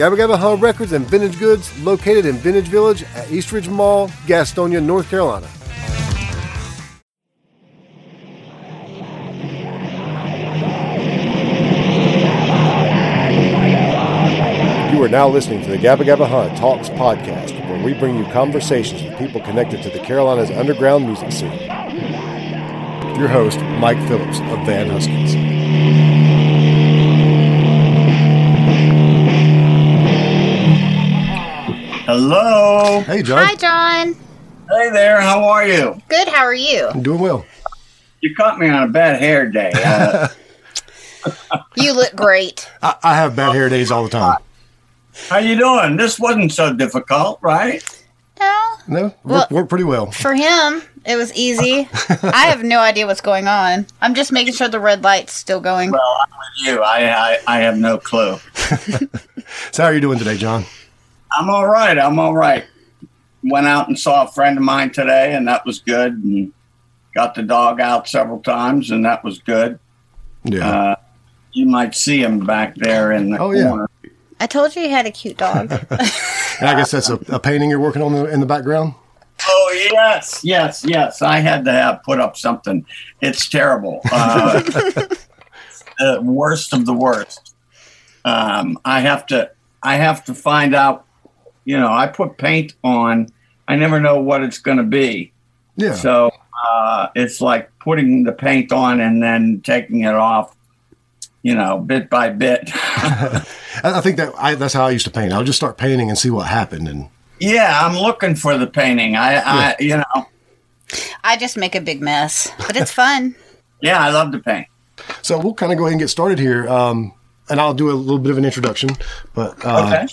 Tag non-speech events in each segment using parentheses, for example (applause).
Gabba Gabba Huh Records and Vintage Goods located in Vintage Village at Eastridge Mall, Gastonia, North Carolina. You are now listening to the Gabba Gabba Huh Talks podcast, where we bring you conversations with people connected to the Carolinas underground music scene. Your host, Mike Phillips of Van Huskins. Hello. Hey, John. Hi, John. Hey there. How are you? Good. How are you? I'm doing well. You caught me on a bad hair day. Uh, (laughs) You look great. I, I have bad hair days all the time. how you doing? This wasn't so difficult, right? No, No, worked, worked pretty well. for him, it was easy. (laughs) I have no idea what's going on. I'm just making sure the red light's still going. Well, I'm with you. I, I I have no clue. (laughs) So, how are you doing today, John? I'm all right. I'm all right. Went out and saw a friend of mine today, and that was good. And got the dog out several times, and that was good. Yeah. Uh, you might see him back there in the Oh, yeah. corner. I told you you had a cute dog. (laughs) and I guess that's a, a painting you're working on the, in the background. Oh yes, yes, yes. I had to have put up something. It's terrible. Uh, (laughs) the worst of the worst. Um, I have to. I have to find out. You know, I put paint on. I never know what it's going to be. Yeah. So uh, it's like putting the paint on and then taking it off. You know, bit by bit. (laughs) (laughs) I, I think that I, that's how I used to paint. I'll just start painting and see what happened. And yeah, I'm looking for the painting. I, I, you know, I just make a big mess, but it's fun. (laughs) yeah, I love to paint. so we'll kind of go ahead and get started here. Um, and I'll do a little bit of an introduction. But uh, Okay.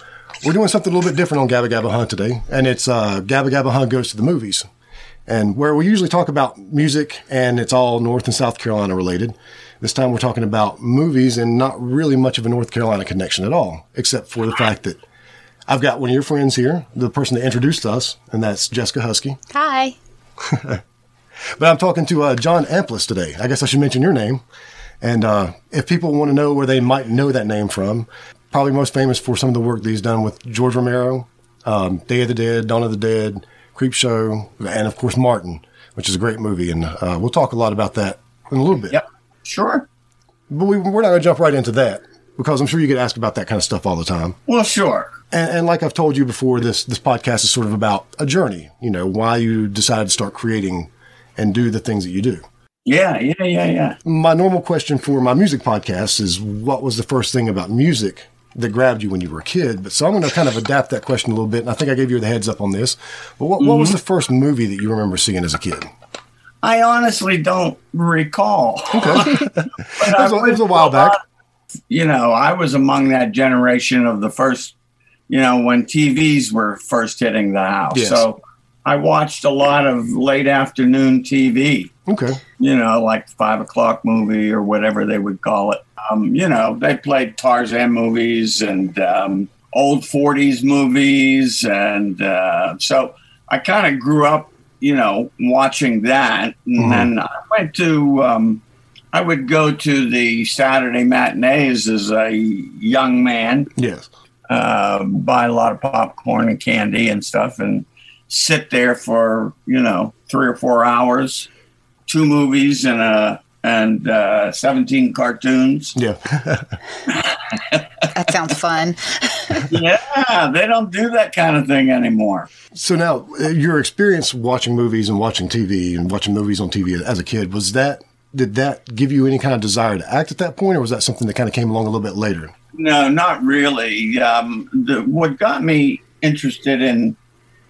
We're doing something a little bit different on Gabba Gabba Huh today. And it's uh, Gabba Gabba Huh Goes to the Movies. And where we usually talk about music and it's all North and South Carolina related. This time we're talking about movies and not really much of a North Carolina connection at all, except for the fact that I've got one of your friends here, the person that introduced us, and that's Jessica Husky. Hi. (laughs) But I'm talking to uh, John Amplas today. I guess I should mention your name. And uh, if people want to know where they might know that name from, probably most famous for some of the work that he's done with George Romero, um, Day of the Dead, Dawn of the Dead, Creepshow, and of course Martin, which is a great movie. And uh, we'll talk a lot about that in a little bit. Yep. Sure. But we, we're not going to jump right into that because I'm sure you get asked about that kind of stuff all the time. Well, sure. And, and like I've told you before, this this podcast is sort of about a journey. You know, why you decided to start creating and do the things that you do. Yeah, yeah, yeah, yeah. My normal question for my music podcast is, what was the first thing about music that grabbed you when you were a kid? But so I'm going to kind of adapt that question a little bit, and I think I gave you the heads up on this. But what, what was the mm-hmm. first movie that you remember seeing as a kid? I honestly don't recall. Okay, (laughs) it, was a, it was a while back. You know, I was among that generation of the first, you know, when TVs were first hitting the house. Yes. So I watched a lot of late afternoon TV, Okay, you know, like five o'clock movie or whatever they would call it. Um, you know, they played Tarzan movies and um, old 40s movies. And uh, so I kind of grew up, you know, watching that. And Mhm. then I went to, um, I would go to the Saturday matinees as a young man, yes, uh, buy a lot of popcorn and candy and stuff, and sit there for, you know, three or four hours, two movies and a, and uh, 17 cartoons. yeah. That sounds fun. yeah, they don't do that kind of thing anymore. so now, uh, your experience watching movies and watching TV and watching movies on TV as a kid was that did that give you any kind of desire to act at that point, or was that something that kind of came along a little bit later? No, not really. Um, the, what got me interested in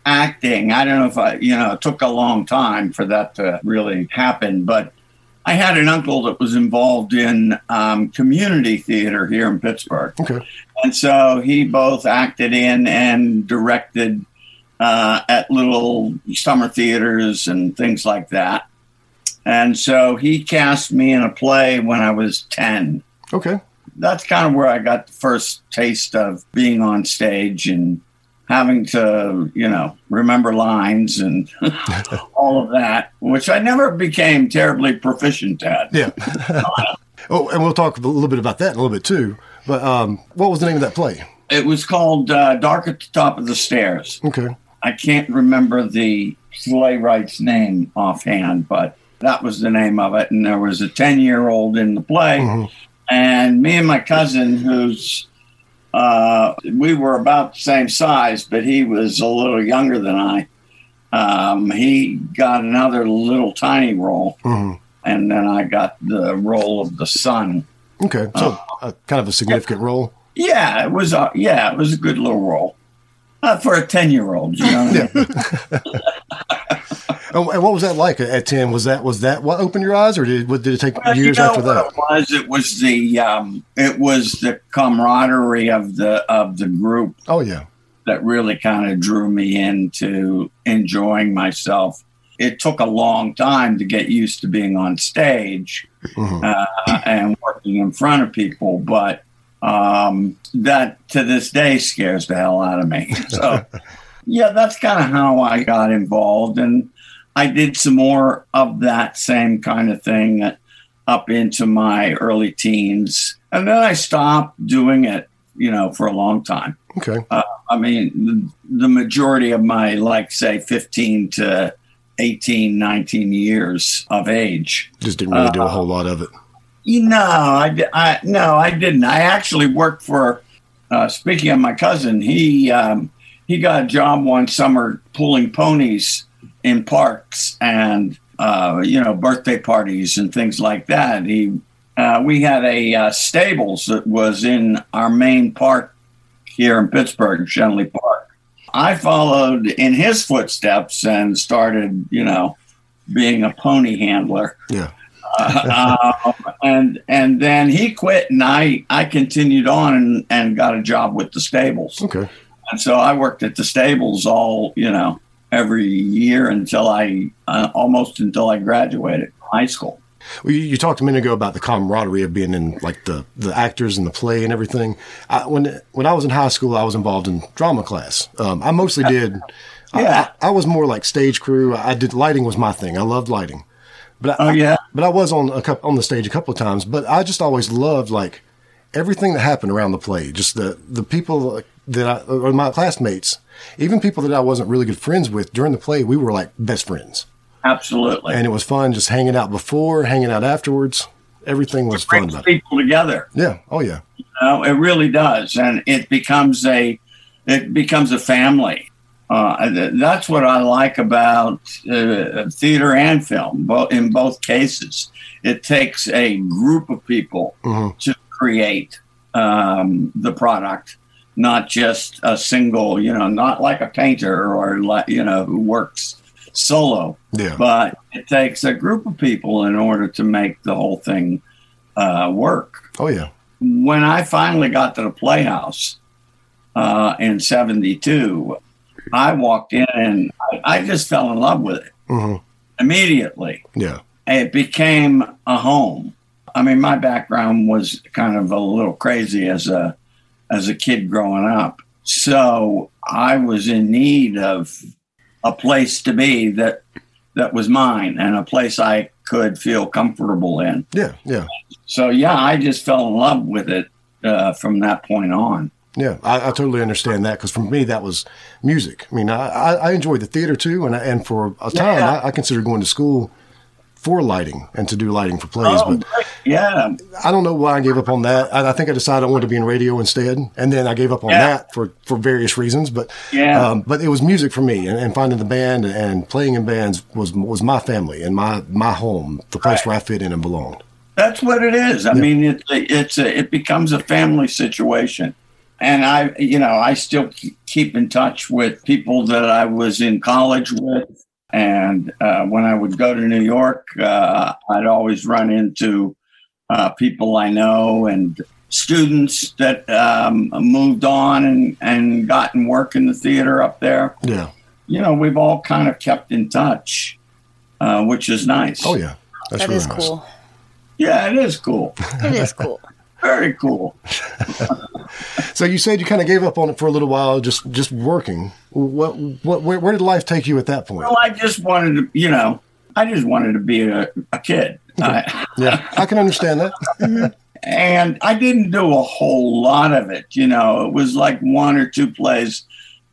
acting, I don't know if I, you know, it took a long time for that to really happen, but I had an uncle that was involved in um, community theater here in Pittsburgh. Okay, And so he both acted in and directed uh, at little summer theaters and things like that. And so he cast me in a play when I was 10. Okay. That's kind of where I got the first taste of being on stage and having to, you know, remember lines and (laughs) all of that, which I never became terribly proficient at. Yeah. (laughs) oh, and we'll talk a little bit about that in a little bit too. But um, what was the name of that play? It was called uh, Dark at the Top of the Stairs. Okay. I can't remember the playwright's name offhand, but that was the name of it. And there was a 10 year old in the play. Mhm. And me and my cousin, who's, uh, we were about the same size, but he was a little younger than I. Um, he got another little tiny role. hmm And then I got the role of the son. Okay. So uh, kind of a significant role. Yeah, it was. A, yeah, it was a good little role uh, for a ten year old. You know, Yeah. (laughs) Oh, and what was that like at ten? Was that was that what opened your eyes, or did what, did it take Well, you years know after that? It was it was the um, it was the camaraderie of the of the group Oh yeah. that really kind of drew me into enjoying myself. It took a long time to get used to being on stage Mhm. uh, and working in front of people, but um, that to this day scares the hell out of me. So, (laughs) yeah, that's kind of how I got involved, and I did some more of that same kind of thing up into my early teens, and then I stopped doing it, you know, for a long time. Okay. I mean, the, the majority of my, like, say, 15 to 18, 19 years of age. Just didn't really do Uh, a whole lot of it. You know, I, I no, I didn't. I actually worked for. Uh, speaking of my cousin, he um, he got a job one summer pulling ponies in parks and uh, you know birthday parties and things like that. He uh, we had a uh, stables that was in our main park here in Pittsburgh, Schenley Park. I followed in his footsteps and started, you know, being a pony handler Yeah. uh, (laughs) and and then he quit, and I I continued on and, and got a job with the stables. Okay. And so I worked at the stables all you know every year until I uh, almost until I graduated high school. Well, you, you talked a minute ago about the camaraderie of being in like the, the actors and the play and everything. I, when when I was in high school, I was involved in drama class. Um, I mostly did. I- Yeah. I, I was more like stage crew. I did lighting was my thing. I loved lighting. But I, Oh yeah, but I was on a couple, on the stage a couple of times. But I just always loved like everything that happened around the play. Just the the people that I or my classmates, even people that I wasn't really good friends with during the play. We were like best friends, absolutely. and it was fun just hanging out before, hanging out afterwards. Everything was fun about it. people together. Yeah. Oh yeah. You know, it really does, and it becomes a it becomes a family. Uh, that's what I like about uh, theater and film. Both in both cases, it takes a group of people hmm to create um, the product, not just a single. You know, not like a painter or like you know who works solo, Yeah. but it takes a group of people in order to make the whole thing uh, work Oh yeah. when I finally got to the Playhouse uh, in '72, I walked in and I, I just fell in love with it hmm immediately. Yeah. It became a home. I mean, my background was kind of a little crazy as a as a kid growing up, so I was in need of a place to be that that was mine and a place I could feel comfortable in. Yeah. Yeah. So yeah, I just fell in love with it uh, from that point on. Yeah, I, I totally understand that because for me that was music. I mean, I, I, I enjoyed the theater too, and I, and for a time Yeah. I, I considered going to school for lighting and to do lighting for plays. Oh, but yeah, I don't know why I gave up on that. I, I think I decided I wanted to be in radio instead, and then I gave up on Yeah. that for, for various reasons. But Yeah. um, but it was music for me, and, and finding the band and playing in bands was was my family and my my home, the place where I fit in and belonged. that's what it is. I mean, it, it's a, it becomes a family situation, and I, you know, I still keep in touch with people that I was in college with, and uh, when I would go to New York, uh, I'd always run into uh, people I know and students that um, moved on and and gotten work in the theater up there. Yeah, you know, we've all kind of kept in touch, uh, which is nice. Oh yeah, that's That really is nice. cool. Yeah, it is cool. It is cool. (laughs) Very cool. So you said you kind of gave up on it for a little while, just just working. What what where, where did life take you at that point? Well, I just wanted to, you know, I just wanted to be a, a kid. I, (laughs) Yeah, I can understand that. and I didn't do a whole lot of it. You know, it was like one or two plays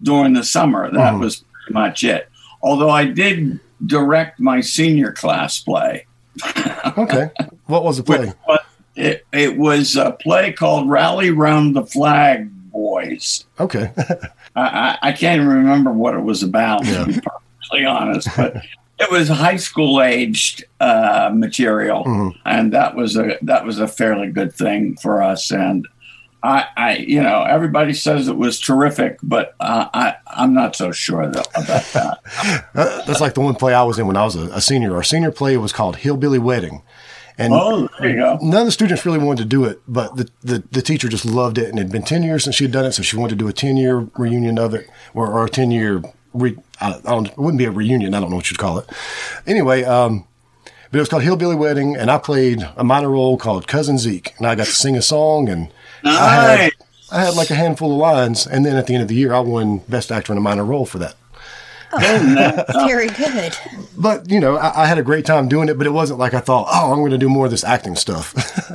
during the summer. That Mhm. was pretty much it. Although I did direct my senior class play. Okay, what was the (laughs) play? It, it was a play called Rally Round the Flag Boys. Okay, (laughs) I, I, I can't even remember what it was about, Yeah. to be perfectly honest, but it was high school aged uh, material, Mhm. and that was a that was a fairly good thing for us. And I, I you know, everybody says it was terrific, but uh, I I'm not so sure though, about that. (laughs) That's like the one play I was in when I was a, a senior. Our senior play was called Hillbilly Wedding, and oh, there you go. none of the students really wanted to do it, but the, the, the teacher just loved it, and it had been ten years since she had done it, so she wanted to do a ten year reunion of it, or, or a ten year. Re, I, I don't, it wouldn't be a reunion. I don't know what you'd call it. Anyway, um, but it was called Hillbilly Wedding, and I played a minor role called Cousin Zeke, and I got to sing a song, and I had I had like a handful of lines, and then at the end of the year, I won Best Actor in a Minor Role for that. Isn't that- (laughs) Very good. But you know, I, I had a great time doing it, but it wasn't like I thought, oh, I'm going to do more of this acting stuff. (laughs)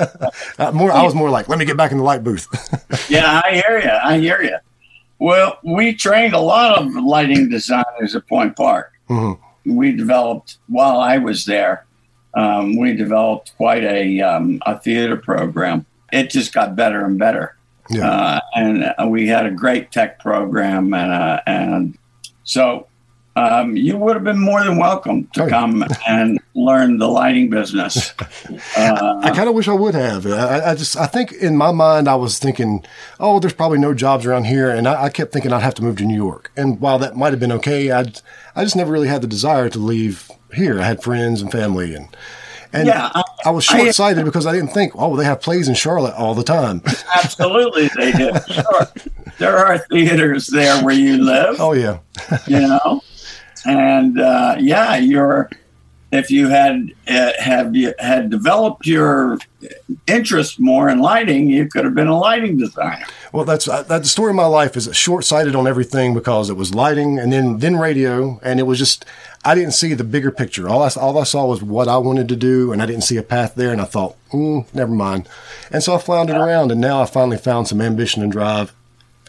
Uh, more, I was more like, let me get back in the light booth. (laughs) yeah, I hear you. I hear you. Well, we trained a lot of lighting designers at Point Park. Mhm. We developed while I was there. Um, we developed quite a um, a theater program. It just got better and better, Yeah. uh, and uh, we had a great tech program, and uh, and so um, you would have been more than welcome to Oh, come and learn the lighting business. Uh, (laughs) I kind of wish I would have. I, I just, I think in my mind, I was thinking, oh, there's probably no jobs around here, and I, I kept thinking I'd have to move to New York. And while that might have been okay, I, I just never really had the desire to leave here. I had friends and family, and and Yeah, I- I, was short sighted because I didn't think, oh, they have plays in Charlotte all the time. (laughs) Absolutely, they do. Sure. There are theaters there where you live, oh yeah, you know, and uh, yeah, you're. If you had uh, have you had developed your interest more in lighting, you could have been a lighting designer. Well, that's uh, that. The story of my life is short sighted on everything because it was lighting and then then radio, and it was just I didn't see the bigger picture. All I all I saw was what I wanted to do, and I didn't see a path there. And I thought, mm, never mind. And so I floundered around, and now I finally found some ambition and drive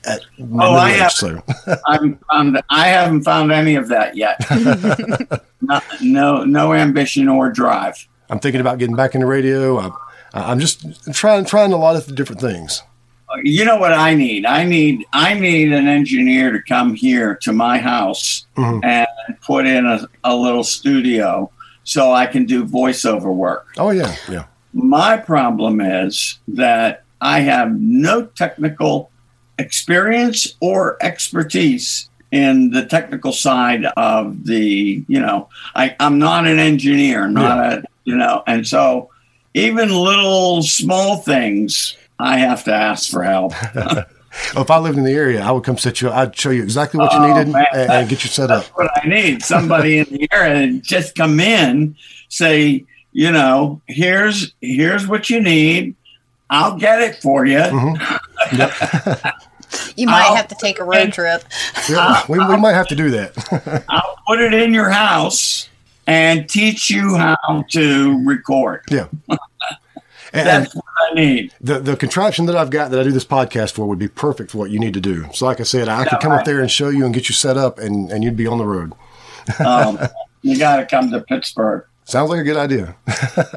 at Oh, I age, have- So (laughs) I'm, I'm I haven't found any of that yet. (laughs) no, no, no ambition or drive. I'm thinking about getting back into radio. I'm, I'm just trying trying a lot of different things. You know what I need? I need I need an engineer to come here to my house Mhm. and put in a, a little studio so I can do voiceover work. Oh yeah, yeah. My problem is that I have no technical experience or expertise in the technical side of the, you know, I, I'm not an engineer, not a, you know, and so even little small things, I have to ask for help. Well, (laughs) if I lived in the area, I would come sit you. I'd show you exactly what you Oh, needed man. and, and get you set up. What I need. Somebody in the area just come in, say, you know, here's here's what you need. I'll get it for you. Mm-hmm. (laughs) Yep. You might I'll- have to take a road trip. (laughs) Yeah, we, we might have to do that. (laughs) I'll put it in your house and teach you how to record. yeah. And, (laughs) and That's what I need. the, the contraption that I've got that I do this podcast for would be perfect for what you need to do. So, like I said, I could Yeah, come up there and show you and get you set up, and, and you'd be on the road. Um, you got to come to Pittsburgh. Sounds like a good idea. (laughs)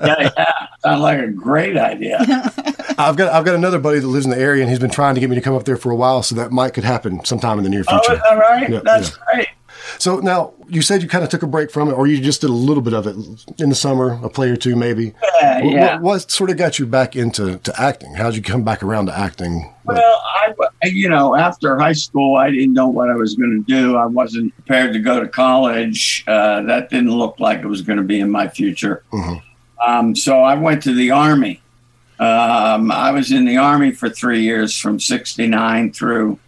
Yeah, yeah. Sounds like a great idea. (laughs) I've got I've got another buddy that lives in the area, and he's been trying to get me to come up there for a while. So that might could happen sometime in the near Oh, future. is that right? Yeah, That's yeah. great. So now you said you kind of took a break from it, or you just did a little bit of it in the summer, a play or two maybe. What, yeah. what, what sort of got you back into to acting? How did you come back around to acting? Well, I, you know, after high school, I didn't know what I was going to do. I wasn't prepared to go to college. Uh, that didn't look like it was going to be in my future. Mhm. Um, so I went to the Army. Um, I was in the Army for three years from 69 through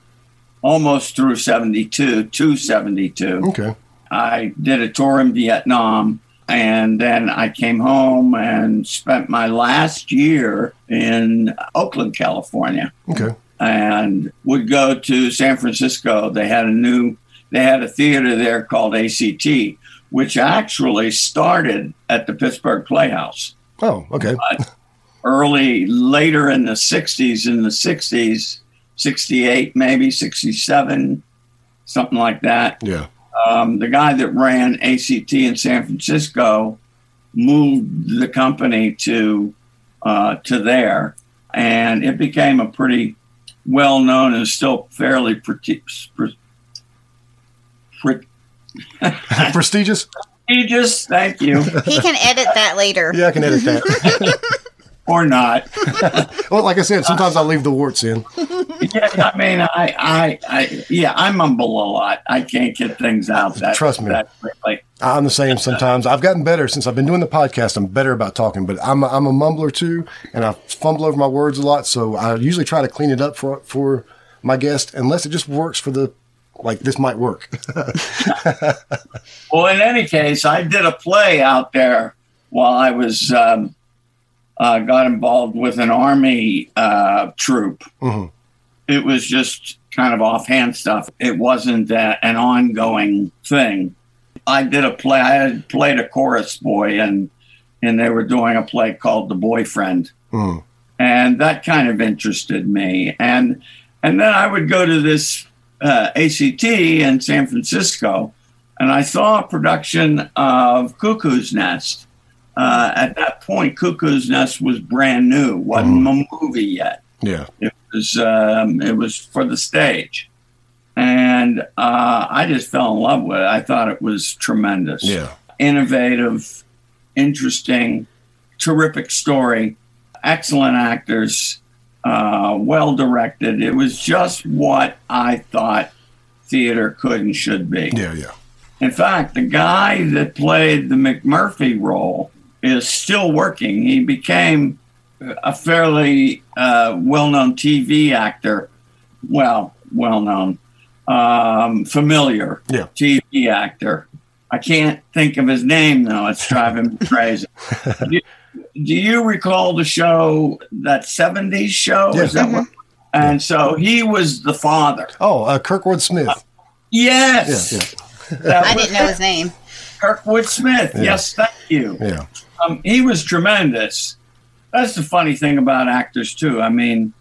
almost through 72 to 72. Okay. I did a tour in Vietnam and then I came home and spent my last year in Oakland, California Okay. and would go to San Francisco. They had a new, they had a theater there called ACT, which actually started at the Pittsburgh Playhouse Oh, okay. early, later in the 60s, in the 60s, 68, maybe 67, something like that. Yeah. Um, the guy that ran ACT in San Francisco moved the company to uh, to there, and it became a pretty well known and still fairly pretty, pre- pre- Prestigious? prestigious. Thank you, He can edit that later. Yeah, I can edit that. (laughs) or not. (laughs) well, like I said, sometimes I leave the warts in. (laughs) Yeah, I mean, I, I, I, yeah, I mumble a lot. I can't get things out that Trust me. that. I'm the same sometimes. I've gotten better since I've been doing the podcast. I'm better about talking, but I'm a, I'm a mumbler too, and I fumble over my words a lot. So I usually try to clean it up for for my guest, unless it just works for the like this might work. (laughs) Well, in any case, I did a play out there while I was um, uh, got involved with an army uh, troop. Mhm. It was just kind of offhand stuff. It wasn't uh, an ongoing thing. I did a play. I had played a chorus boy, and and they were doing a play called The Boyfriend, Mhm. and that kind of interested me. And and then I would go to this uh, ACT in San Francisco, and I saw a production of Cuckoo's Nest. Uh, at that point, Cuckoo's Nest was brand new, wasn't a movie yet. Yeah, It was um, it was for the stage, and uh, I just fell in love with it. I thought it was tremendous, yeah, innovative, interesting, terrific story, excellent actors, uh, well directed. It was just what I thought theater could and should be. yeah, yeah. In fact, the guy that played the McMurphy role is still working. He became a fairly uh, well known TV actor. Well, well known, um, familiar Yeah. TV actor. I can't think of his name, though. It's driving me (laughs) crazy. do, do you recall the show, that 70s show? Yeah. Is that what? And so he was the father. Oh, uh, Kurtwood Smith. Yes. Yeah, yeah. I didn't know his name. Kurtwood Smith. Yeah. Yes, thank you. Yeah, Um, he was tremendous. That's the funny thing about actors too. I mean,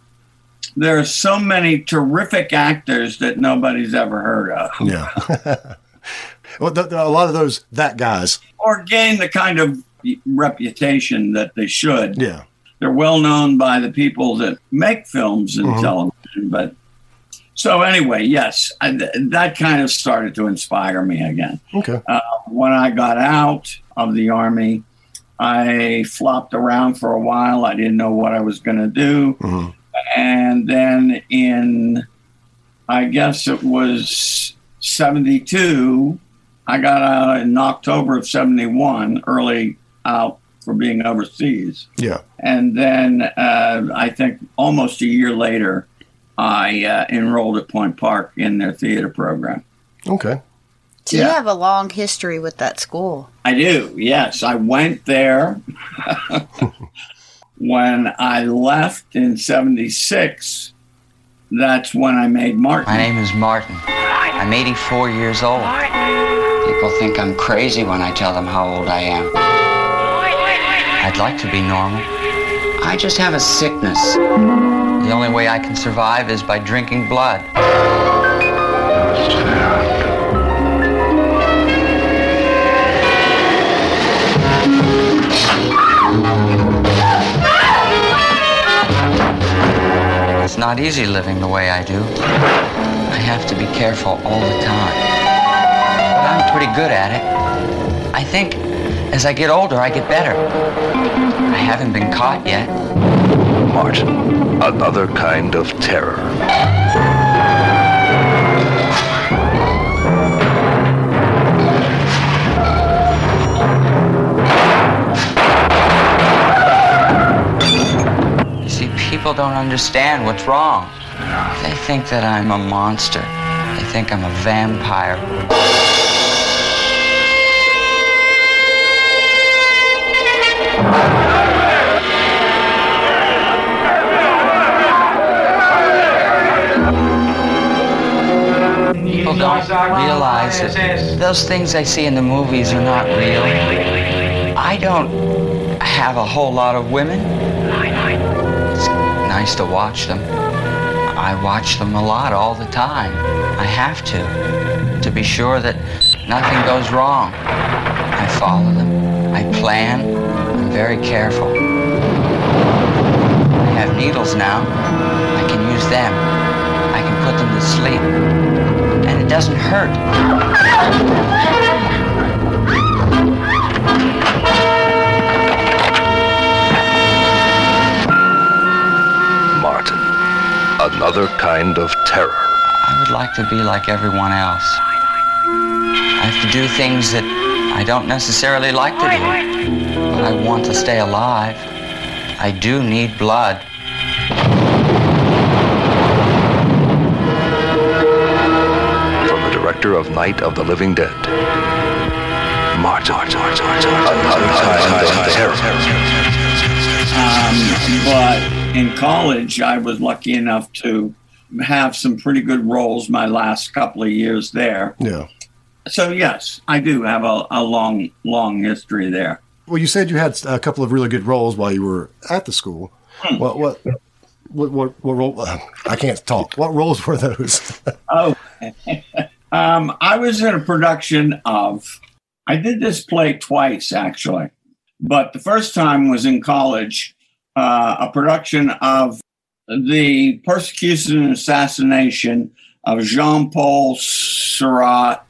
there are so many terrific actors that nobody's ever heard of, yeah. (laughs) well, th- th- a lot of those that guys. or gain the kind of reputation that they should. Yeah, They're well known by the people that make films and Mhm. television. But so anyway, yes, I, that kind of started to inspire me again. okay. when I got out of the army, I flopped around for a while. I didn't know what I was going to do. hmm And then in, I guess it was 72, I got out in October of 71, early out for being overseas. Yeah, And then uh, I think almost a year later, I uh, enrolled at Point Park in their theater program. okay. So Yeah. you have a long history with that school. I do, yes. I went there (laughs) when I left in 76. That's when I made Martin. My name is Martin. I'm 84 years old. People think I'm crazy when I tell them how old I am. I'd like to be normal. I just have a sickness. The only way I can survive is by drinking blood. Not easy living the way I do. I have to be careful all the time. But I'm pretty good at it. I think as I get older, I get better. I haven't been caught yet. Martin, another kind of terror. People don't understand what's wrong. They think that I'm a monster. They think I'm a vampire. People don't realize that those things they see in the movies are not real. I don't have a whole lot of women. Nice to watch them. I watch them a lot all the time. I have to, to be sure that nothing goes wrong. I follow them. I plan. I'm very careful. I have needles now. I can use them. I can put them to sleep. And it doesn't hurt. Another kind of terror. I would like to be like everyone else. I have to do things that I don't necessarily like to do, but I want to stay alive. I do need blood. From the director of Night of the Living Dead. Martin. Another kind of terror. Um, but in college, I was lucky enough to have some pretty good roles my last couple of years there. Yeah. So yes, I do have a, a long, long history there. Well, you said you had a couple of really good roles while you were at the school. What what what what, what role? Uh, I can't talk. What roles were those? (laughs) Oh, (laughs) um, I was in a production of. I did this play twice actually, but the first time was in college. Uh, a production of the persecution and assassination of Jean-Paul Surratt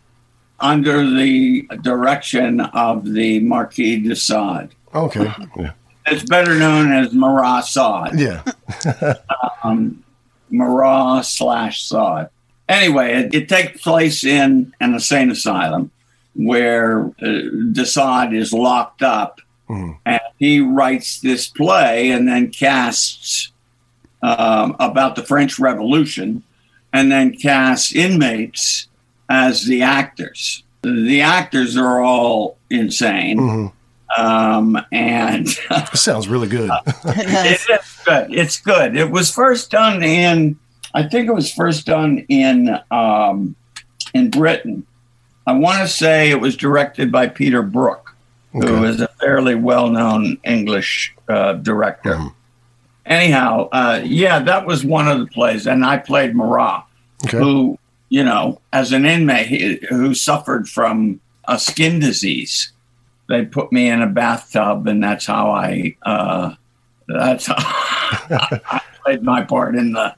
under the direction of the Marquis de Sade. okay. Yeah. (laughs) It's better known as Marat Sade. Yeah. (laughs) um, Marat slash Sade. Anyway, it, it takes place in an insane asylum where uh, de Sade is locked up, Mhm. and he writes this play and then casts um, about the French Revolution, and then casts inmates as the actors. The actors are all insane, Mhm. um, and (laughs) Sounds really good. (laughs) (laughs) it is good. It's good. It was first done in, I think it was first done in um, in Britain. I want to say it was directed by Peter Brook, who Okay. is a fairly well-known English uh, director. Mhm. Anyhow, uh, yeah, that was one of the plays, and I played Marat, Okay. who, you know, as an inmate he- who suffered from a skin disease. They put me in a bathtub, and that's how I. Uh, that's (laughs) how I played my part in the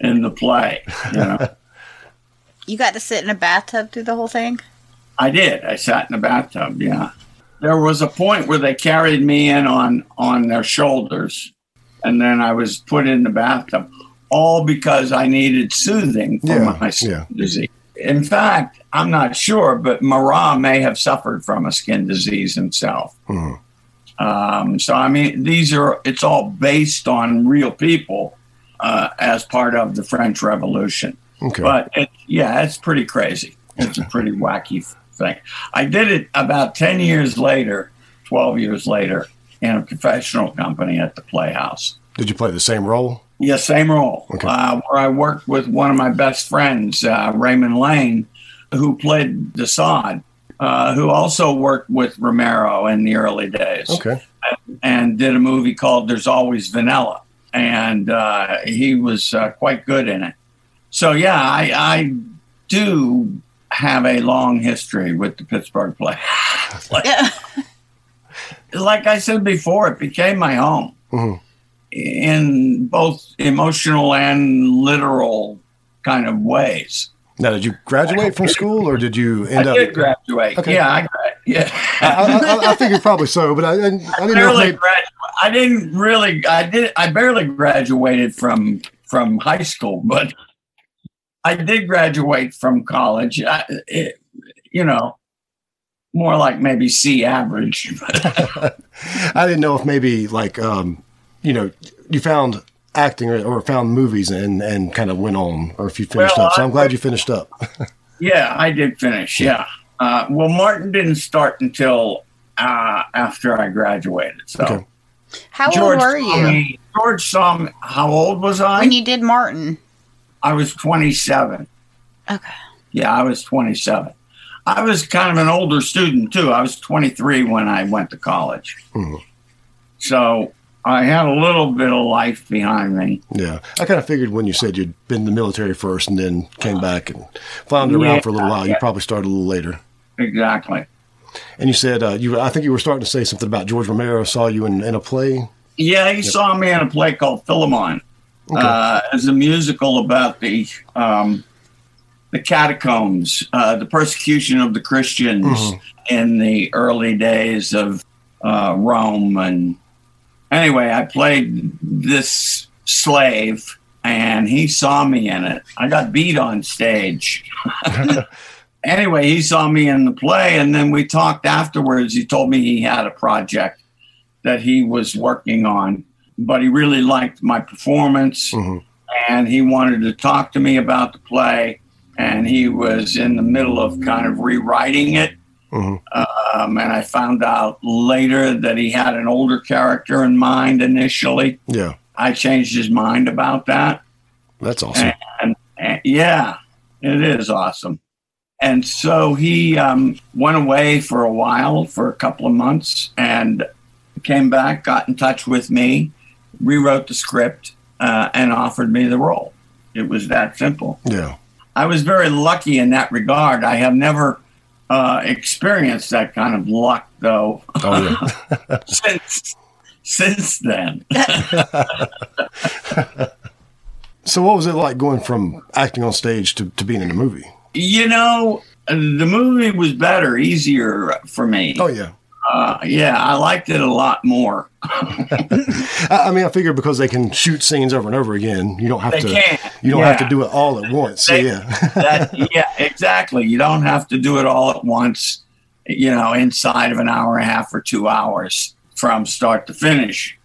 in the play. You know, (laughs) You got to sit in a bathtub through the whole thing? I did. I sat in a bathtub. Yeah, there was a point where they carried me in on on their shoulders, and then I was put in the bathtub, all because I needed soothing for Yeah, my skin yeah. disease. In fact, I'm not sure, but Marat may have suffered from a skin disease himself. Mhm. Um, so I mean, these are it's all based on real people uh, as part of the French Revolution. Okay. But it, yeah, it's pretty crazy. It's a pretty wacky thing. I did it about ten years later, twelve years later, in a professional company at the Playhouse. Did you play the same role? Yeah, same role. Okay. Uh, where I worked with one of my best friends, uh, Raymond Laine, who played de Sade, uh, who also worked with Romero in the early days Okay. and did a movie called There's Always Vanilla. And uh, he was uh, quite good in it. So, yeah, I, I do have a long history with the Pittsburgh play. like, (laughs) Yeah. like I said before, it became my home Mhm. in both emotional and literal kind of ways. Now, did you graduate from school, or did you end I up? did graduate. Okay. Yeah, I gra- yeah. I, I, I figured probably so, but I, I didn't I didn't know. Barely maybe, grad- I didn't really. I did. I barely graduated from from high school, but I did graduate from college. I, it, you know, more like maybe C average. (laughs) I didn't know if maybe like um, you know you found acting or, or found movies and and kind of went on, or if you finished Well, up. So I'm I- glad you finished up. (laughs) Yeah, I did finish. Yeah. Uh, well, Martin didn't start until uh, after I graduated. So Okay. How George old were saw you me- George saw me. How old was I? when you did Martin? I was 27. Okay. Yeah, I was 27. I was kind of an older student too. I was 23 when I went to college. Mhm. So I had a little bit of life behind me. Yeah, I kind of figured when you said you'd been in the military first and then came back and floundered around Yeah, for a little while, you probably started a little later. Exactly. And you said uh, you, I think you were starting to say something about George Romero saw you in, in a play. Yeah, he saw me in a play called Philemon. Uh, as a musical about the um, the catacombs, uh, the persecution of the Christians in the early days of uh, Rome. And anyway, I played this slave, and he saw me in it. I got beat on stage. (laughs) anyway, he saw me in the play, and then we talked afterwards. He told me he had a project that he was working on, but he really liked my performance Mhm. and he wanted to talk to me about the play. And he was in the middle of kind of rewriting it. Mhm. Um, and I found out later that he had an older character in mind initially. Yeah, I changed his mind about that. that's awesome. And, and yeah, it is awesome. And so he um, went away for a while, for a couple of months, and came back, got in touch with me, rewrote the script, uh, and offered me the role. It was that simple. Yeah, I was very lucky in that regard. I have never uh, experienced that kind of luck, though, oh yeah. (laughs) (laughs) since since then. (laughs) so what was it like going from acting on stage to, to being in a movie? You know, the movie was better, easier for me. Oh yeah. Uh, yeah, I liked it a lot more. (laughs) I, mean, I figure because they can shoot scenes over and over again, you don't have They to. can, You don't have to do it all at once. So yeah. That, yeah, exactly. You don't have to do it all at once, you know, inside of an hour and a half or two hours from start to finish.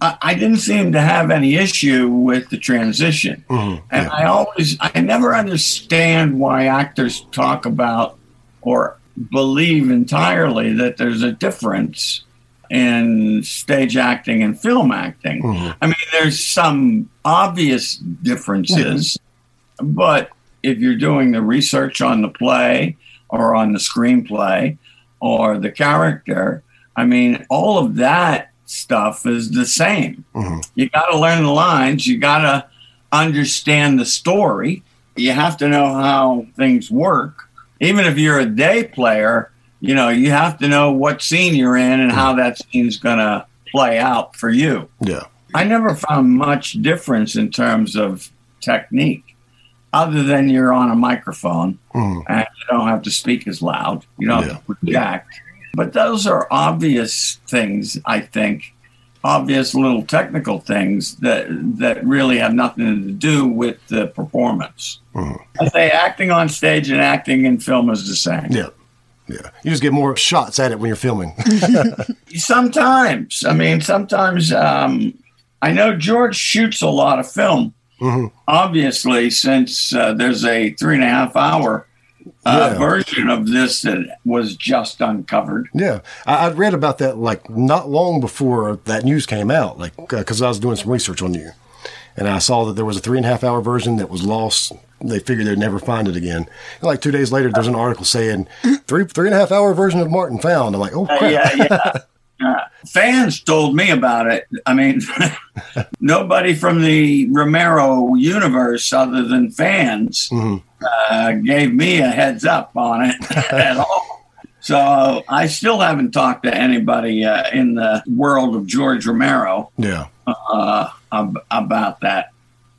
I, I didn't seem to have any issue with the transition. Mhm. And I always, I never understand why actors talk about or believe entirely that there's a difference in stage acting and film acting. Mhm. I mean, there's some obvious differences, but if you're doing the research on the play or on the screenplay or the character, I mean, all of that stuff is the same. Mhm. You got to learn the lines, you got to understand the story, you have to know how things work. Even if you're a day player, you know, you have to know what scene you're in and how that scene's going to play out for you. Yeah. I never found much difference in terms of technique, other than you're on a microphone Mhm. and you don't have to speak as loud. You don't Yeah. have to project. But those are obvious things, I think, obvious little technical things that that really have nothing to do with the performance. Mhm. I say acting on stage and acting in film is the same. Yeah. Yeah. You just get more shots at it when you're filming. (laughs) Sometimes, I mean, sometimes um, I know George shoots a lot of film. Mhm. Obviously, since uh, there's a three and a half hour uh, Yeah. version of this that was just uncovered. Yeah, I, I'd read about that like not long before that news came out, like because I was doing some research on you, and I saw that there was a three and a half hour version that was lost. They figured they'd never find it again. And like two days later, there's an article saying three three and a half hour version of Martin found. I'm like, oh Uh, yeah, yeah. (laughs) Uh, fans told me about it. I mean, (laughs) nobody from the Romero universe, other than fans, Mhm. Uh, gave me a heads up on it (laughs) at all. So I still haven't talked to anybody uh, in the world of George Romero Yeah, uh, ab- about that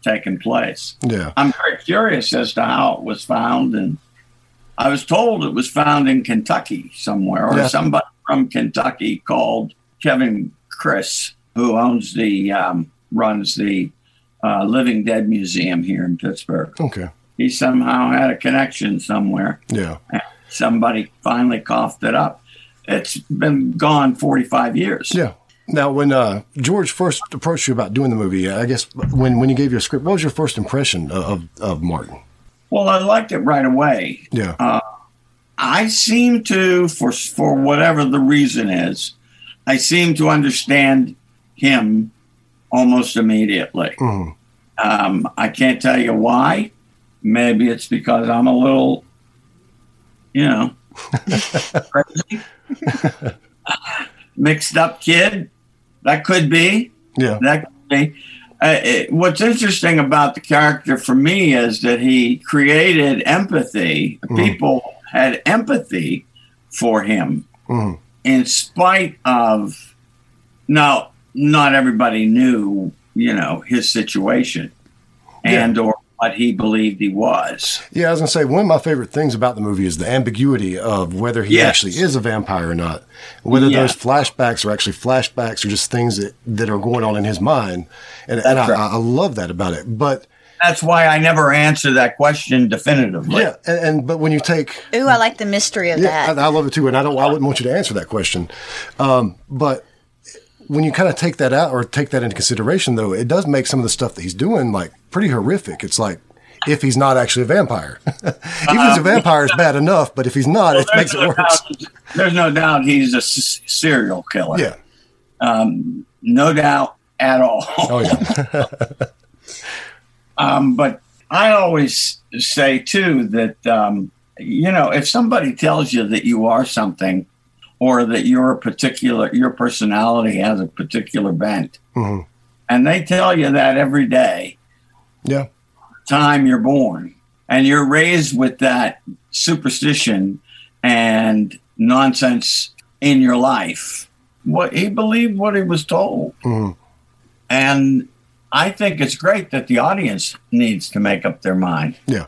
taking place. yeah, I'm very curious as to how it was found, and I was told it was found in Kentucky somewhere, or Yeah. somebody from Kentucky called Kevin Kriess, who owns the um, runs the uh, Living Dead Museum here in Pittsburgh. okay, He somehow had a connection somewhere. yeah, Somebody finally coughed it up. It's been gone 45 years. yeah. Now, when uh, George first approached you about doing the movie, I guess when when you gave your script, what was your first impression of of, Martin? Well, I liked it right away. Yeah. Uh, I seem to, for for whatever the reason is, I seem to understand him almost immediately. Mhm. Um, I can't tell you why. Maybe it's because I'm a little, you know, crazy, (laughs) mixed up kid. That could be. Yeah. That could be. Uh, it, what's interesting about the character for me is that he created empathy. People had empathy for him Mhm. in spite of. Now, not everybody knew, you know, his situation and or what he believed he was. Yeah, I was gonna say one of my favorite things about the movie is the ambiguity of whether he Yes. actually is a vampire or not. Whether Yeah. those flashbacks are actually flashbacks or just things that, that are going on in his mind, and, and I, right. I love that about it. But That's why I never answer that question definitively. yeah, and, and but when you take Ooh, I like the mystery of Yeah, that. I, I love it too, and I don't. I wouldn't want you to answer that question, um, but when you kind of take that out or take that into consideration, though, it does make some of the stuff that he's doing like pretty horrific. It's like if he's not actually a vampire, (laughs) even if he's a vampire, is bad enough. But if he's not, it makes it worse. doubt, there's no doubt he's a s- serial killer. Yeah. Um, no doubt at all. Oh yeah. (laughs) Um, but I always say too that um, you know if somebody tells you that you are something, or that you're particular your personality has a particular bent, Mhm. and they tell you that every day, Yeah. time you're born, and you're raised with that superstition and nonsense in your life. What he believed what he was told. Mhm. And I think it's great that the audience needs to make up their mind Yeah.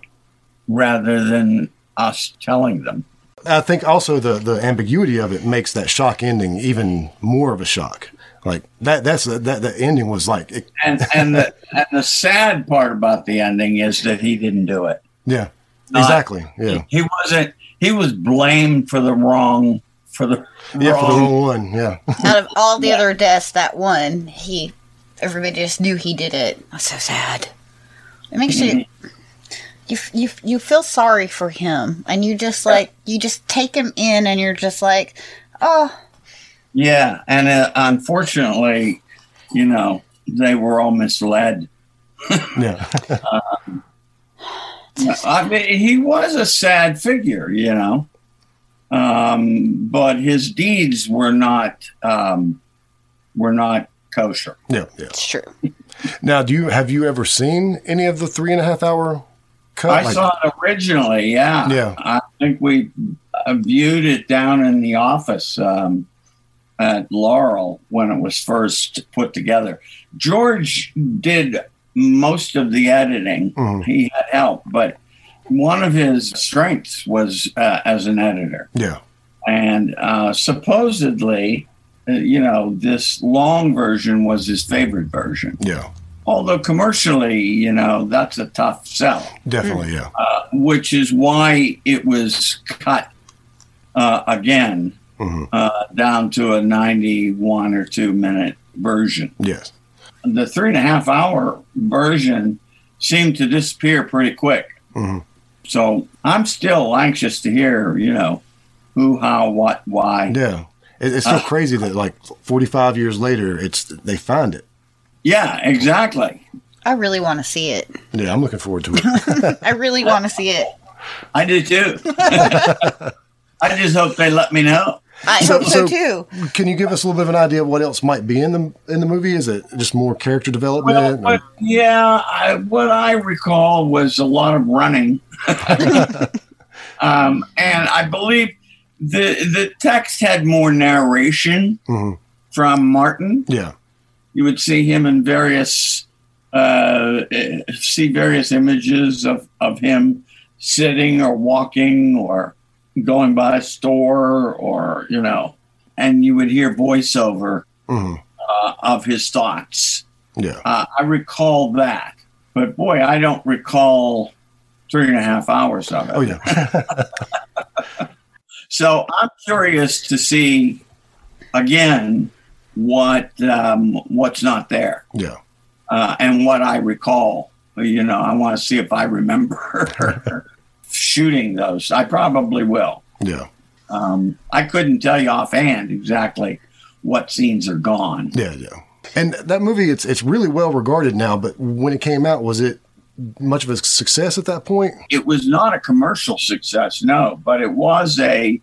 rather than us telling them. I think also the the ambiguity of it makes that shock ending even more of a shock. Like that. That's that. That ending was like. It, And and the and the sad part about the ending is that he didn't do it. yeah. Not- Exactly. Yeah. He wasn't he was blamed for the wrong for the Yeah. For the wrong wrong one. Yeah. Out of all the (laughs) other deaths, that one, he, everybody just knew he did it. That's so sad. It makes you, mm-hmm. You, you, you feel sorry for him, and you just like you just take him in, and you're just like, oh, Yeah, and uh, unfortunately, you know, they were all misled. (laughs) Yeah. (laughs) I mean, he was a sad figure, you know, um, but his deeds were not um, were not kosher. yeah. Yeah. it's true. Now, do you have you ever seen any of the three and a half hour cut? I Like- saw it originally. Yeah, Yeah. I think we uh, viewed it down in the office um, at Laurel when it was first put together. George did most of the editing. Mhm. He had help, but one of his strengths was uh, as an editor. Yeah. And uh, supposedly, uh, you know, this long version was his favorite version. Yeah. Although commercially, you know, that's a tough sell Definitely. Yeah. which is why it was cut uh, again Mhm. uh, down to a 91 or two minute version. Yes. The three and a half hour version seemed to disappear pretty quick. Mhm. So I'm still anxious to hear, you know, who, how, what, why. Yeah. It's so Uh. crazy that like 45 years later, it's they find it. Yeah, exactly. I really want to see it. Yeah, I'm looking forward to it. (laughs) I really want to see it. I do too. (laughs) I just hope they let me know. I So- hope so, so- too. Can you give us a little bit of an idea of what else might be in the in the movie? Is it just more character Well, development? what, yeah, I, what I recall was a lot of running, (laughs) um, and I believe the the text had more narration Mhm. from Martin. Yeah. You would see him in various uh, see various images of of him sitting or walking or going by a store or you know, and you would hear voiceover Mhm. uh, of his thoughts. Yeah. Uh, I recall that, but boy, I don't recall three and a half hours of it. Oh yeah. (laughs) So I'm curious to see again what um, what's not there Yeah. uh, and what I recall. You know, I want to see if I remember (laughs) shooting those. I probably will. Yeah. Um, I couldn't tell you offhand exactly what scenes are gone. Yeah. Yeah. And that movie, it's it's really well regarded now. But when it came out, was it much of a success at that point? It was not a commercial success, no, but it was a.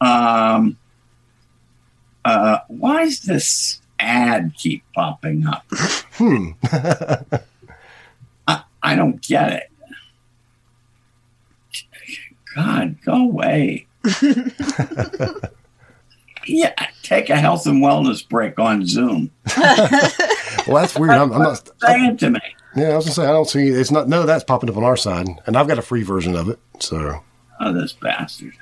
Um, uh, why does this ad keep popping up? Hmm. (laughs) I, I don't get it. God, go away. (laughs) yeah, take a health and wellness break on Zoom. Well, that's weird. I'm, I'm not. Saying to me. Yeah, I was gonna say I don't see. It's not. None of that's popping up on our side, and I've got a free version of it. So Oh, this bastard.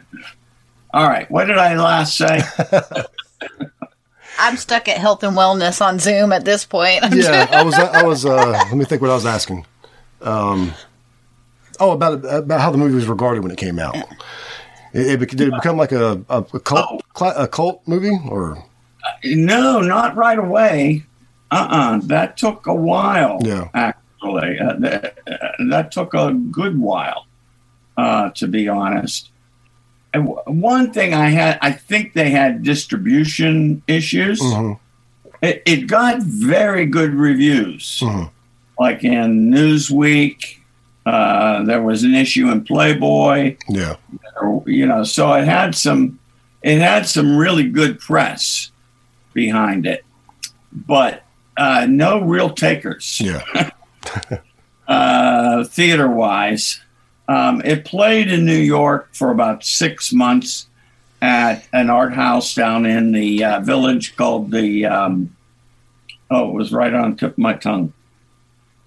All right, what did I last say? (laughs) (laughs) I'm stuck at health and wellness on Zoom at this point. (laughs) yeah, I was. I was. Uh, let me think. What I was asking. Um, oh, about about how the movie was regarded when it came out. It, it, did it become like a a, a cult cla a cult movie or no, not right away. Uh-uh. That took a while. Yeah. Actually, uh, that, uh, that took a good while, uh, to be honest. One thing I had, I think they had distribution issues. Mhm. It, it got very good reviews, Mhm. like in Newsweek. Uh, there was an issue in Playboy yeah you know so it had some it had some really good press behind it but uh, no real takers yeah (laughs) uh, theater wise um, it played in new york for about six months at an art house down in the uh, village called the um, oh it was right on the tip of my tongue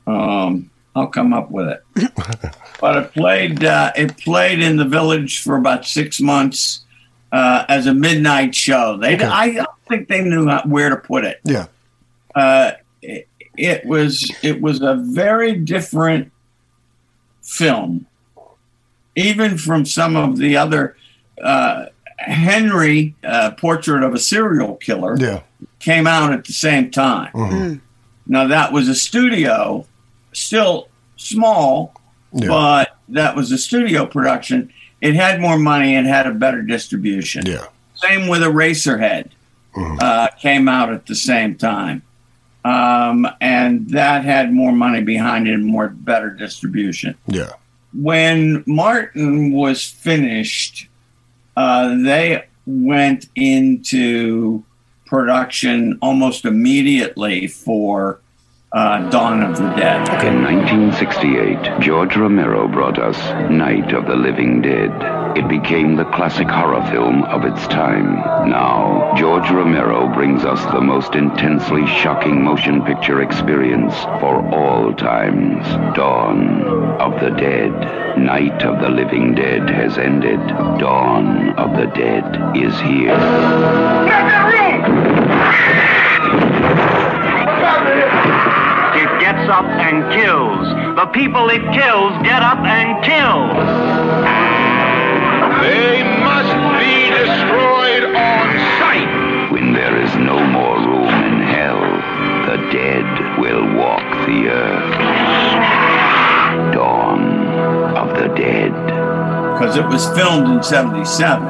um, i'll come up with it (laughs) but it played uh, it played in the village for about six months uh, as a midnight show. They Okay. I don't think they knew how, where to put it. yeah Uh, it. It was it was a very different film, even from some of the other. Uh, Henry, uh, Portrait of a Serial Killer, yeah came out at the same time. Mhm. Now that was a studio, still small, yeah but that was a studio production. It had more money and had a better distribution. yeah Same with Eraserhead, Mhm. uh, came out at the same time, um, and that had more money behind it and more better distribution. yeah When Martin was finished, uh, they went into production almost immediately for uh, Dawn of the Dead. In 1968, George Romero brought us Night of the Living Dead. It became the classic horror film of its time. Now, George Romero brings us the most intensely shocking motion picture experience for all times. Dawn of the Dead. Night of the Living Dead has ended. Dawn of the Dead is here. It gets up and kills. The people it kills get up and kill. They must be destroyed on sight. When there is no more room in hell, the dead will walk the earth. Dawn of the Dead. because it was filmed in 77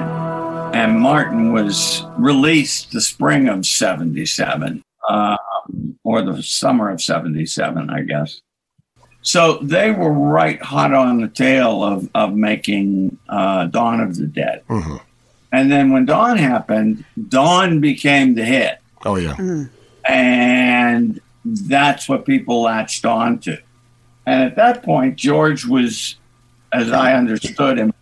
and Martin was released the spring of 77 um, or the summer of 77, I guess. So they were right hot on the tail of, of making uh, Dawn of the Dead. Mhm. And then when Dawn happened, Dawn became the hit. oh yeah And that's what people latched on to. And at that point, George was, as I understood him,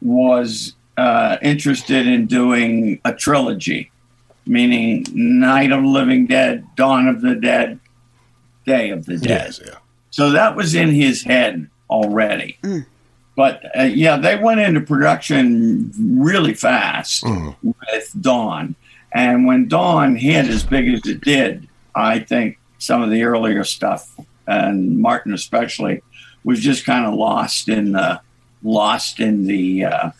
was uh, interested in doing a trilogy, meaning Night of the Living Dead, Dawn of the Dead, Day of the Dead. yes yeah So that was in his head already. But uh, yeah, they went into production really fast Mhm. with Dawn. And when Dawn hit as big as it did, I think some of the earlier stuff, and Martin especially, was just kind of lost in the lost in the uh,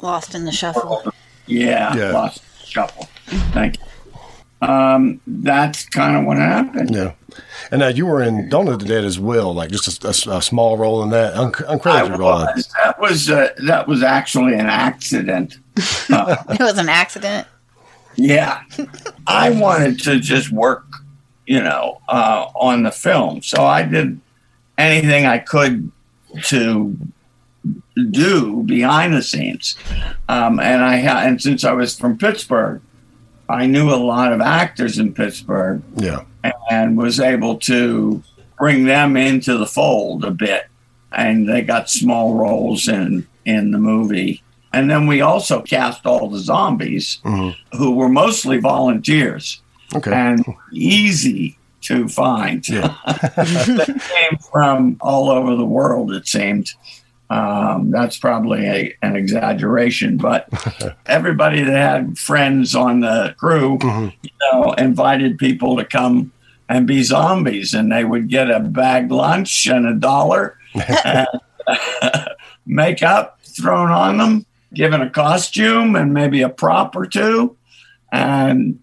Lost in the shuffle. yeah, Yeah. lost shuffle. Thank you. um, that's kind of what happened. Yeah. And now you were in Dawn of the Dead as well, like just a, a- a small role in that, un- I uncredited role. was, that was uh, that was actually an accident. (laughs) It was an accident. Yeah, I wanted to just work, you know, uh, on the film, so I did anything I could to do behind the scenes. Um, and I ha- and since I was from Pittsburgh, I knew a lot of actors in Pittsburgh Yeah. And was able to bring them into the fold a bit. And they got small roles in in the movie. And then we also cast all the zombies Mhm. who were mostly volunteers Okay. and easy to find. Yeah. (laughs) they came from all over the world, it seemed. Um, that's probably a, an exaggeration, but (laughs) everybody that had friends on the crew, Mhm. you know, invited people to come and be zombies, and they would get a bag lunch and a dollar, (laughs) and (laughs) makeup thrown on them, given a costume and maybe a prop or two, and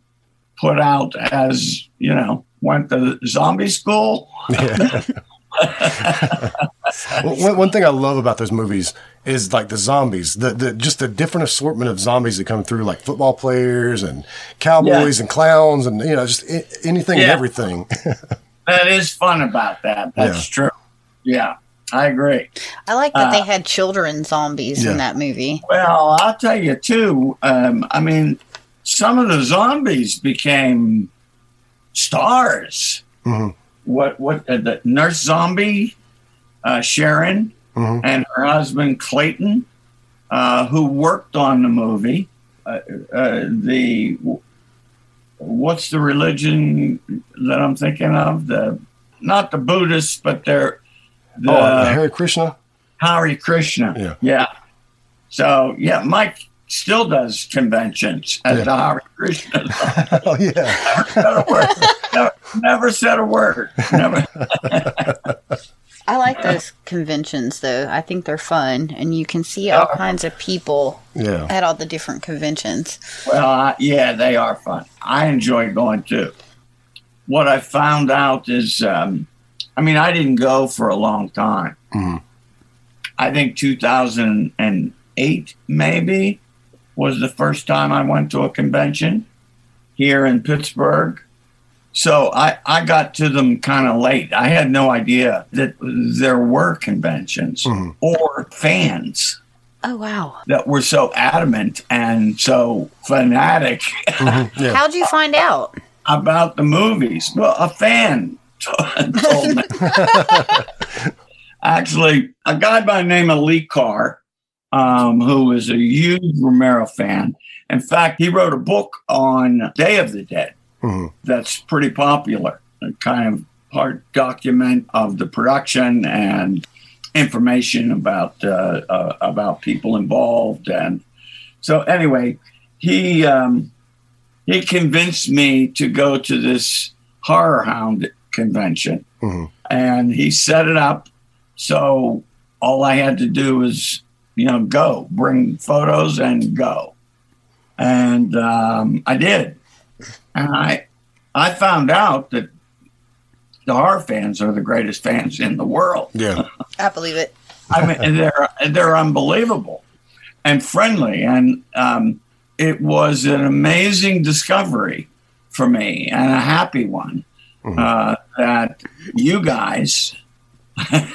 put out as you know went to zombie school. Yeah. Well, one, one thing I love about those movies is like the zombies, the, the just the different assortment of zombies that come through, like football players and cowboys and clowns, and you know, just a- anything and everything. (laughs) That is fun about that. That's true. Yeah, I agree. I like that they Uh, had children zombies yeah. in that movie. Well, I'll tell you too. Um, I mean, some of the zombies became stars. Mhm. What? What? Uh, the nurse zombie, uh, Sharon, Mhm. and her husband Clayton, uh, who worked on the movie. Uh, uh, the what's the religion that I'm thinking of? The not the Buddhists, but they're the oh, Hare Krishna. Hare Krishna. Yeah. So yeah, Mike still does conventions as Yeah. the Hare Krishna. (laughs) oh yeah. never, said a word. never, never said a word. Never. (laughs) I like those conventions though. I think they're fun, and you can see all kinds of people Yeah. at all the different conventions. Well, I, yeah, they are fun. I enjoy going too. What I found out is, um, I mean, I didn't go for a long time. Mhm. I think 2008 maybe was the first time I went to a convention here in Pittsburgh. So I, I got to them kind of late. I had no idea that there were conventions Mhm. or fans Oh wow! that were so adamant and so fanatic Mhm. (laughs) Yeah. How'd you find out? about the movies. Well, a fan (laughs) told me. (laughs) Actually, a guy by the name of Lee Karr, um, who is a huge Romero fan. In fact, he wrote a book on Day of the Dead Mhm. that's pretty popular. A kind of part document of the production and information about uh, uh, about people involved. And so, anyway, he um, he convinced me to go to this HorrorHound convention, Mhm. and he set it up so all I had to do was you know go bring photos and go, and um, I did, and I I found out that the horror fans are the greatest fans in the world. Yeah. (laughs) I believe it. I mean, they're they're unbelievable and friendly, and um, it was an amazing discovery for me and a happy one uh, that you guys (laughs) uh,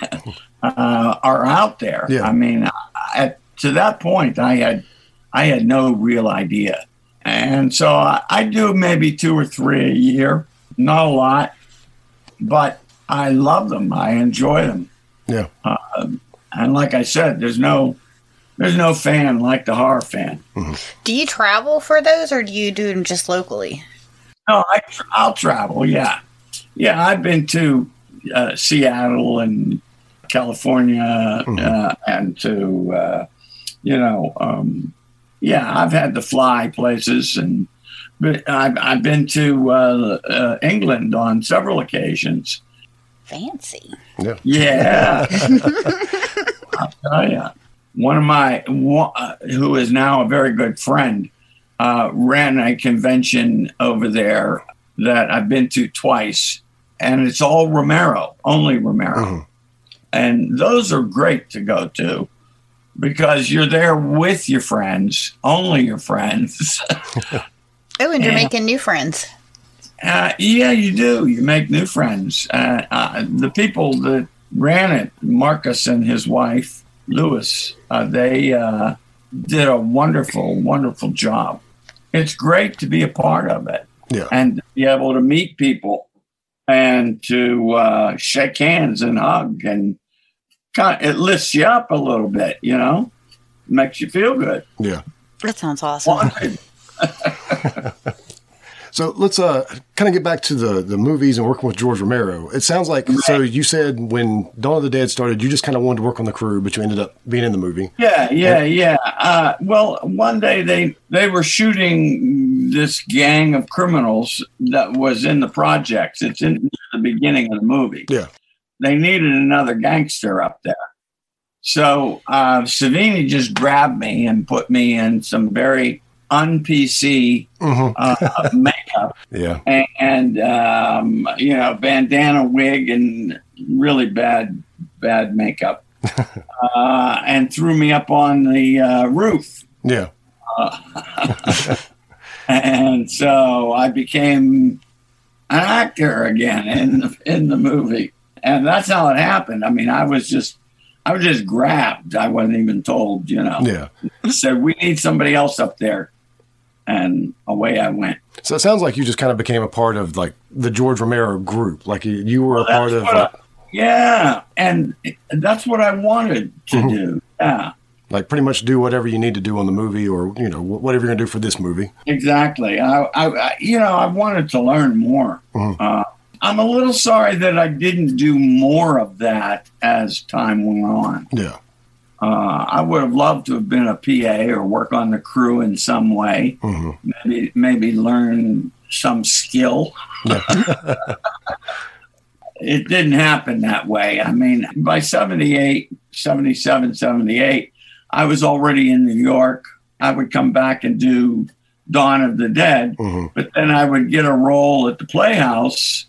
are out there. Yeah. I mean, at, to that point, I had I had no real idea, and so I, I do maybe two or three a year, not a lot, but I love them. I enjoy them. Yeah. And like I said, there's no there's no fan like the horror fan. Do you travel for those, or do you do them just locally? No, I tr- I'll travel. Yeah, yeah. I've been to uh, Seattle and California uh, and to uh, you know um, yeah. I've had to fly places and but I've I've been to uh, uh, England on several occasions. Fancy. Yeah. Yeah. (laughs) I'll tell you. One of my, one- uh, who is now a very good friend, uh, ran a convention over there that I've been to twice, and it's all Romero, only Romero. And those are great to go to because you're there with your friends, only your friends. Oh, and you're making new friends. Uh, yeah, you do. You make new friends. Uh, uh, the people that ran it, Marcus and his wife, Lewis, uh, they uh, did a wonderful, wonderful job. It's great to be a part of it Yeah. and be able to meet people and to uh, shake hands and hug and kind it lifts you up a little bit, you know, makes you feel good. Yeah. That sounds awesome. (laughs) So let's uh kind of get back to the the movies and working with George Romero. It sounds like so you said when Dawn of the Dead started, you just kind of wanted to work on the crew, but you ended up being in the movie. Yeah, yeah, yeah. Uh, well, one day they they were shooting this gang of criminals that was in the projects. It's in the beginning of the movie. Yeah. They needed another gangster up there. So uh, Savini just grabbed me and put me in some very un PC Mhm. uh, (laughs) makeup Yeah. and, and um, you know bandana wig and really bad bad makeup (laughs) uh, and threw me up on the uh, roof Yeah. (laughs) and so I became an actor again in the, in the movie and that's how it happened I mean I was just I was just grabbed I wasn't even told you know Yeah. said we need somebody else up there and away I went So it sounds like you just kind of became a part of like the George Romero group. Like you, you were a part of I- yeah, and that's what I wanted to Mhm. do. Yeah, like pretty much do whatever you need to do on the movie or you know whatever you're gonna do for this movie. exactly. I, I, I you know, I wanted to learn more. Mhm. Uh, I'm a little sorry that I didn't do more of that as time went on. Yeah. Uh, I would have loved to have been a PA or work on the crew in some way. hmm Maybe, maybe learn some skill. (laughs) it didn't happen that way. I mean, by 78, 77, 78, I was already in New York. I would come back and do Dawn of the Dead, hmm but then I would get a role at the Playhouse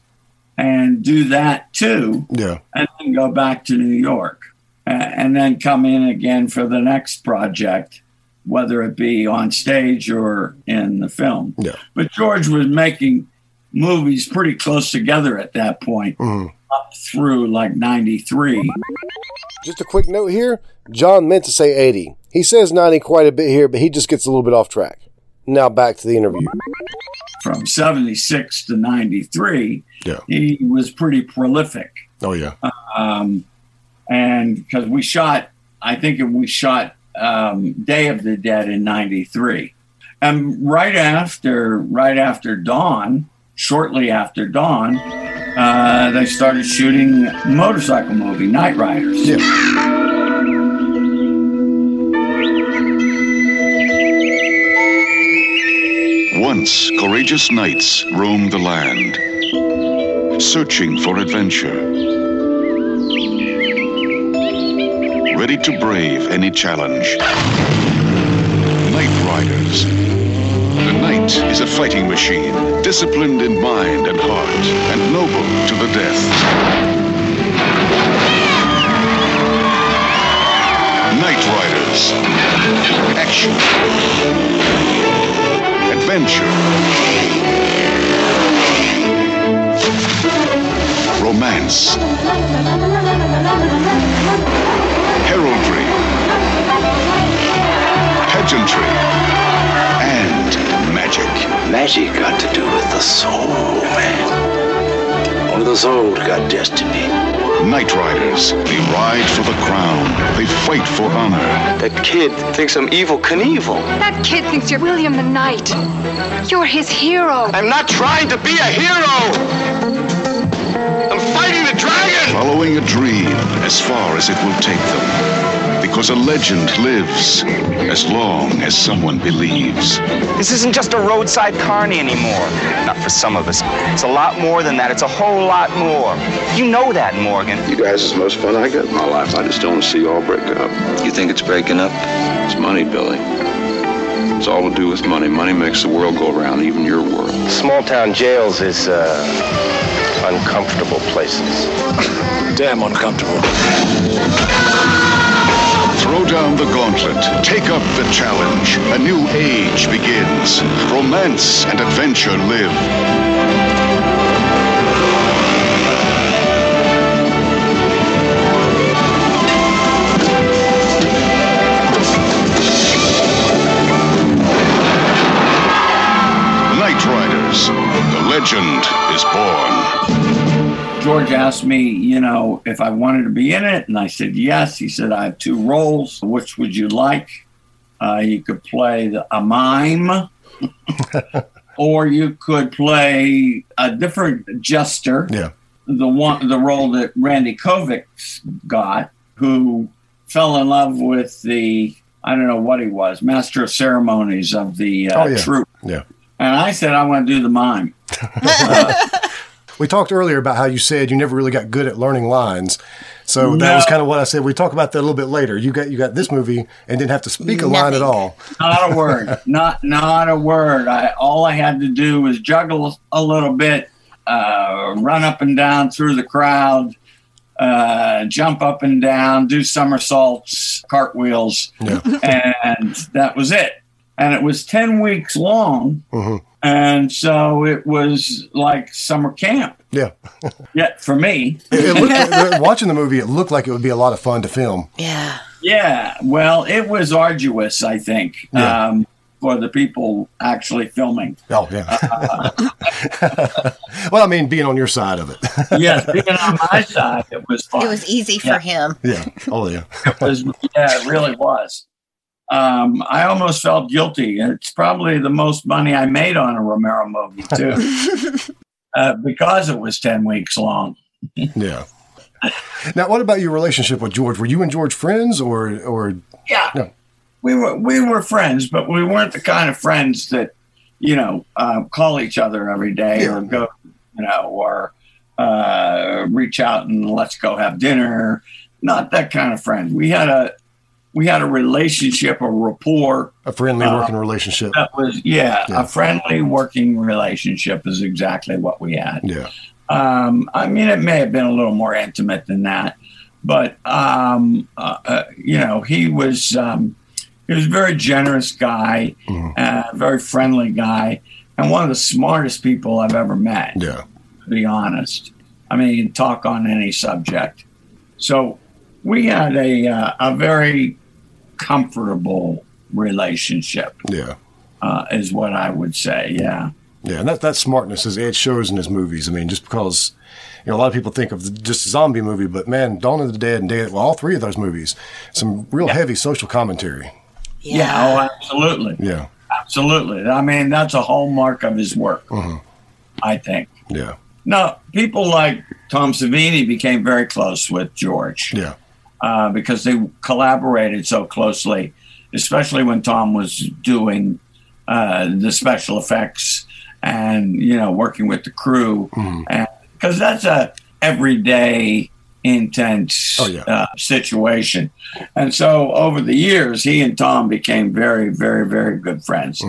and do that too, Yeah. and then go back to New York and then come in again for the next project, whether it be on stage or in the film. Yeah. But George was making movies pretty close together at that point, hmm up through like 93. Just a quick note here. John meant to say 80. He says 90 quite a bit here, but he just gets a little bit off track. Now back to the interview. From 76 to 93, Yeah. he was pretty prolific. Oh yeah. Um, and because we shot, I think we shot um, Day of the Dead in 93. And right after, right after Dawn, shortly after Dawn, uh, they started shooting motorcycle movie, Knightriders. Yeah. Once, courageous knights roamed the land, searching for adventure. Ready to brave any challenge. Night Riders. The knight is a fighting machine, disciplined in mind and heart, and noble to the death. Night Riders. Action. Adventure. Romance. Heraldry. Pageantry. And magic. Magic got to do with the soul, man. Only the soul's got destiny. Knightriders. They ride for the crown. They fight for honor. That kid thinks I'm Evel Knievel. That kid thinks you're William the Knight. You're his hero. I'm not trying to be a hero! I'm fighting the dragon! Following a dream as far as it will take them. Because a legend lives as long as someone believes. This isn't just a roadside carny anymore. Not for some of us. It's a lot more than that. It's a whole lot more. You know that, Morgan. You guys is the most fun I got in my life. I just don't see you all break up. You think it's breaking up? It's money, Billy. It's all to do with money. Money makes the world go around, even your world. Small town jails is uh, uncomfortable places. (laughs) Damn uncomfortable. Throw down the gauntlet. Take up the challenge. A new age begins. Romance and adventure live. George asked me, you know, if I wanted to be in it, and I said yes. He said, I have two roles. Which would you like? Uh, you could play the, a mime, (laughs) or you could play a different jester. Yeah. The one, the role that Randy Kovitz got, who fell in love with the, I don't know what he was, master of ceremonies of the uh, Oh, yeah. troupe. Yeah. And I said, I want to do the mime. (laughs) (laughs) We talked earlier about how you said you never really got good at learning lines. So that was kind of what I said. We talk about that a little bit later. You got you got this movie and didn't have to speak a line at all. Not a word. (laughs) not not a word. I all I had to do was juggle a little bit, uh, run up and down through the crowd, uh, jump up and down, do somersaults, cartwheels, and that was it. And it was ten weeks long, Mhm. And so it was like summer camp. Yeah. (laughs) Yeah, for me. It, it looked, watching the movie, it looked like it would be a lot of fun to film. Yeah. Yeah, well, it was arduous, I think, Yeah. um, for the people actually filming. Oh yeah. (laughs) well, I mean, being on your side of it. (laughs) yes, being on my side, it was fun. It was easy for him. yeah. Oh yeah. It was, yeah, it really was. Um, I almost felt guilty. It's probably the most money I made on a Romero movie too, (laughs) uh, because it was ten weeks long. Yeah. Now, what about your relationship with George? Were you and George friends, or or Yeah, No. we were we were friends, but we weren't the kind of friends that you know uh, call each other every day or go, you know, or uh, reach out and let's go have dinner. Not that kind of friend. We had a we had a relationship, a rapport a friendly Uh, working relationship? that was yeah, Yeah. a friendly working relationship is exactly what we had. Yeah. Um, I mean, it may have been a little more intimate than that, but um, uh, uh, you know, he was um, he was a very generous guy, uh, very friendly guy, and one of the smartest people I've ever met. Yeah. To be honest, I mean, talk on any subject. So we had a uh, a very comfortable relationship, Yeah. uh, is what I would say. Yeah. Yeah, and that that smartness is it shows in his movies. I mean, just because you know a lot of people think of the, just a zombie movie, but man, Dawn of the Dead and Day, well, all three of those movies, some real heavy social commentary. Yeah. Oh, absolutely. Yeah, Absolutely. I mean, that's a hallmark of his work, Mhm. I think. yeah, No, people like Tom Savini became very close with George yeah, uh, because they collaborated so closely, especially when Tom was doing uh, the special effects and you know working with the crew, and because that's a everyday intense Oh, yeah. uh, situation. And so over the years, he and Tom became very, very, very good friends.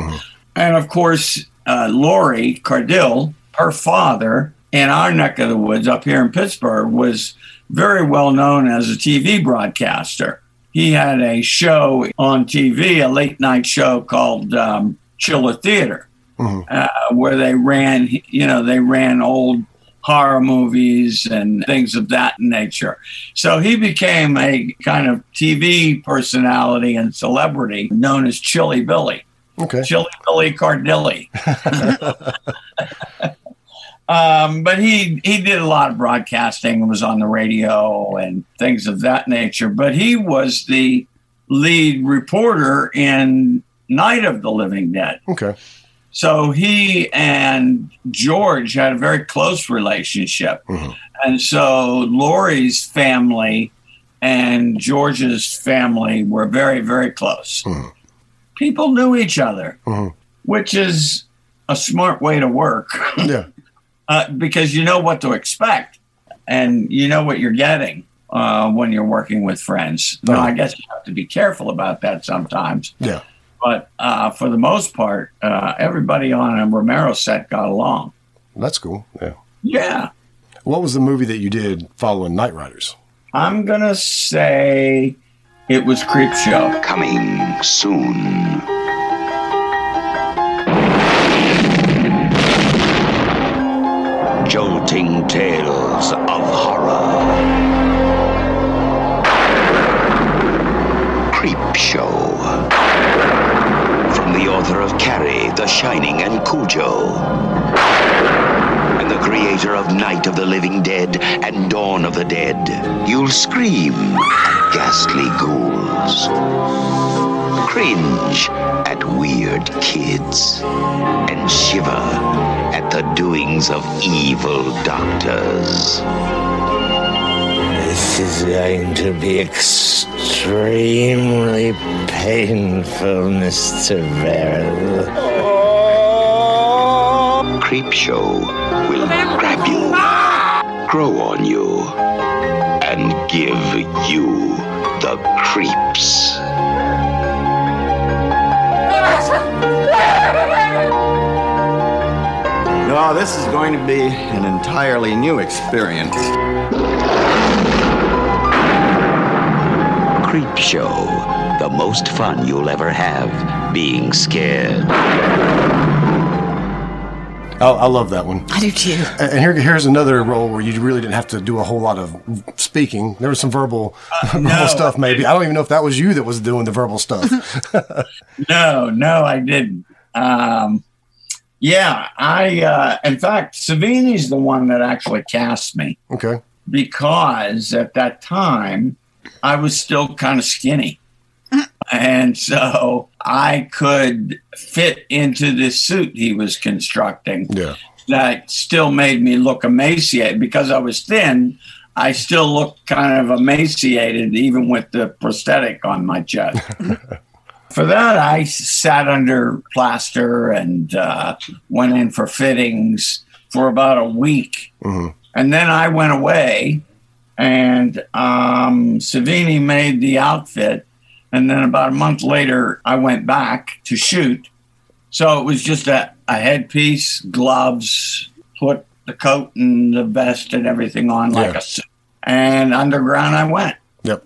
And of course, uh, Lori Cardille, her father in our neck of the woods up here in Pittsburgh, was very well known as a TV broadcaster. He had a show on TV, a late night show called um, Chiller Theater, uh, where they ran, you know, they ran old horror movies and things of that nature. So he became a kind of TV personality and celebrity known as Chilly Billy. okay, Chilly Billy Cardille. (laughs) (laughs) (laughs) um, but he he did a lot of broadcasting and was on the radio and things of that nature. But he was the lead reporter in Night of the Living Dead. okay, So he and George had a very close relationship. Mm-hmm. And so Lori's family and George's family were very, very close. Mm-hmm. People knew each other, mm-hmm. which is a smart way to work (laughs) yeah, uh, because you know what to expect and you know what you're getting uh, when you're working with friends. Now, I guess you have to be careful about that sometimes yeah, But uh, for the most part, uh, everybody on a Romero set got along. That's cool. Yeah. Yeah. What was the movie that you did following Knightriders? I'm going to say it was Creepshow. Coming soon. Jolting tales of horror. Creepshow. From the author of Carrie, The Shining, and Cujo. And the creator of Night of the Living Dead and Dawn of the Dead. You'll scream at ghastly ghouls. Cringe at weird kids. And shiver the doings of evil doctors. This is going to be extremely painful, Mr. Verrill. Creepshow will grab you, grow on you, and give you the creeps. No, this is going to be an entirely new experience. Creepshow, the most fun you'll ever have being scared. I, I love that one. I do too. And and here, here's another role where you really didn't have to do a whole lot of speaking. There was some verbal, (laughs) verbal stuff, maybe. I don't even know if that was you that was doing the verbal stuff. (laughs) No, no, I didn't. Um, yeah, I, uh, in fact, Savini's the one that actually cast me okay. because at that time I was still kind of skinny. And so I could fit into this suit he was constructing Yeah. that still made me look emaciated because I was thin. I still looked kind of emaciated, even with the prosthetic on my chest. (laughs) for that, I sat under plaster and uh, went in for fittings for about a week. And then I went away, and um, Savini made the outfit. And then about a month later, I went back to shoot. So it was just a, a headpiece, gloves, put the coat and the vest and everything on like a suit. And underground I went. Yep.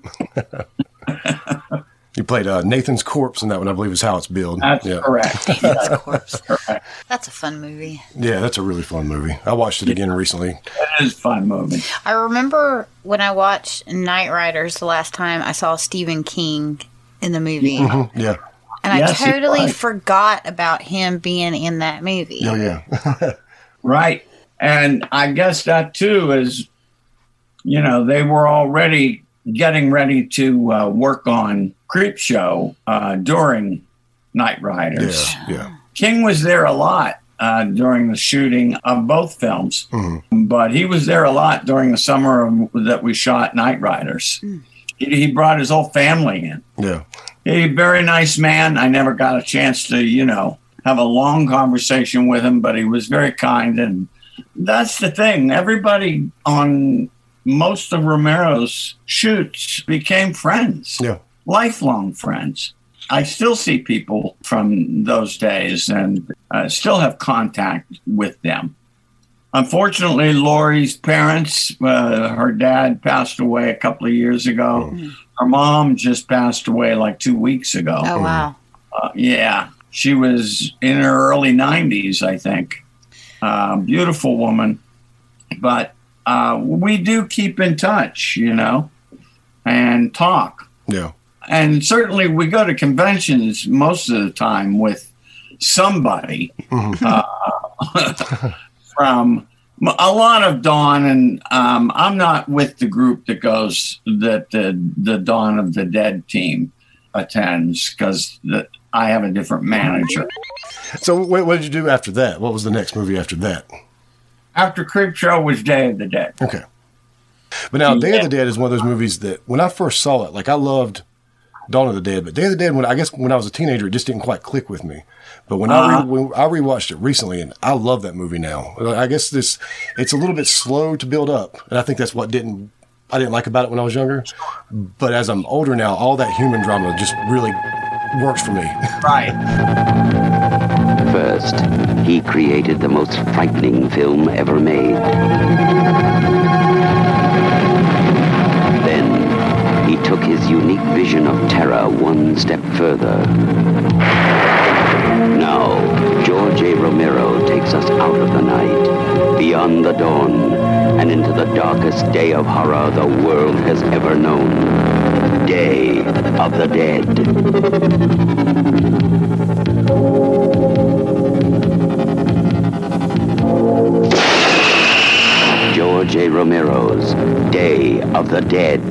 (laughs) you played uh, Nathan's corpse in that one, I believe is how it's billed. That's yeah. correct. (laughs) Nathan's Corpse. correct. That's a fun movie. Yeah, that's a really fun movie. I watched it again recently. It is a fun movie. I remember when I watched Knightriders the last time I saw Stephen King in the movie. Mhm, Yeah. And Yes, I totally was. forgot about him being in that movie. Oh, yeah. (laughs) Right. And I guess that too is, you know, they were already getting ready to uh, work on Creepshow uh, during Knightriders. yeah. Yeah. King was there a lot uh, during the shooting of both films, but he was there a lot during the summer of, that we shot Knightriders. He, he brought his whole family in. Yeah. He a very nice man. I never got a chance to, you know, have a long conversation with him, but he was very kind. And that's the thing. Everybody on most of Romero's shoots became friends, Yeah. lifelong friends. I still see people from those days and uh, still have contact with them. Unfortunately, Lori's parents, uh, her dad passed away a couple of years ago. Her mom just passed away like two weeks ago. Oh, wow. Uh, yeah, she was in her early 90s, I think. Uh, beautiful woman. But uh, we do keep in touch, you know, and talk. Yeah. And certainly we go to conventions most of the time with somebody uh, (laughs) from a lot of Dawn. And um, I'm not with the group that goes that the, the Dawn of the Dead team attends because I have a different manager. So, what, what did you do after that? What was the next movie after that? After Creepshow was Day of the Dead. Okay. But now, Day of the Dead is one of those movies that when I first saw it, like I loved Dawn of the Dead, but Day of the Dead, when I guess when I was a teenager, it just didn't quite click with me. But when I Uh-huh. re, when I rewatched it recently, and I love that movie now. I guess this it's a little bit slow to build up, and I think that's what didn't I didn't like about it when I was younger. But as I'm older now, all that human drama just really works for me. Right. First, he created the most frightening film ever made. Then, he took his unique vision of terror one step further. Now, George A. Romero takes us out of the night, beyond the dawn, and into the darkest day of horror the world has ever known. Day of the Dead. George A. Romero's Day of the Dead,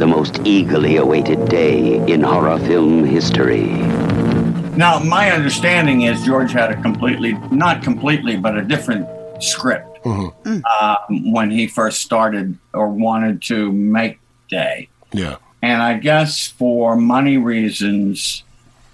the most eagerly awaited day in horror film history. Now, my understanding is George had a completely, not completely, but a different script Mm-hmm. um, when he first started or wanted to make Day. Yeah. And I guess for money reasons,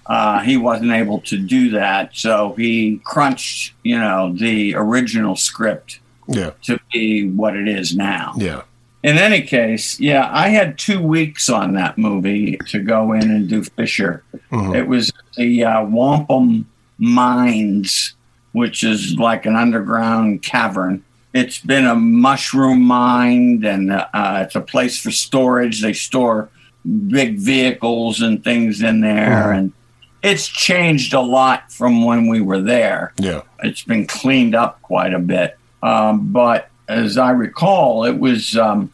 uh, he wasn't able to do that. So he crunched, you know, the original script Yeah. to be what it is now. Yeah. In any case, yeah, I had two weeks on that movie to go in and do Fisher. Mhm. It was the uh, Wampum Mines, which is like an underground cavern. It's been a mushroom mine, and uh, it's a place for storage. They store big vehicles and things in there, Mhm. and it's changed a lot from when we were there Yeah. it's been cleaned up quite a bit. Um, but as I recall, it was um,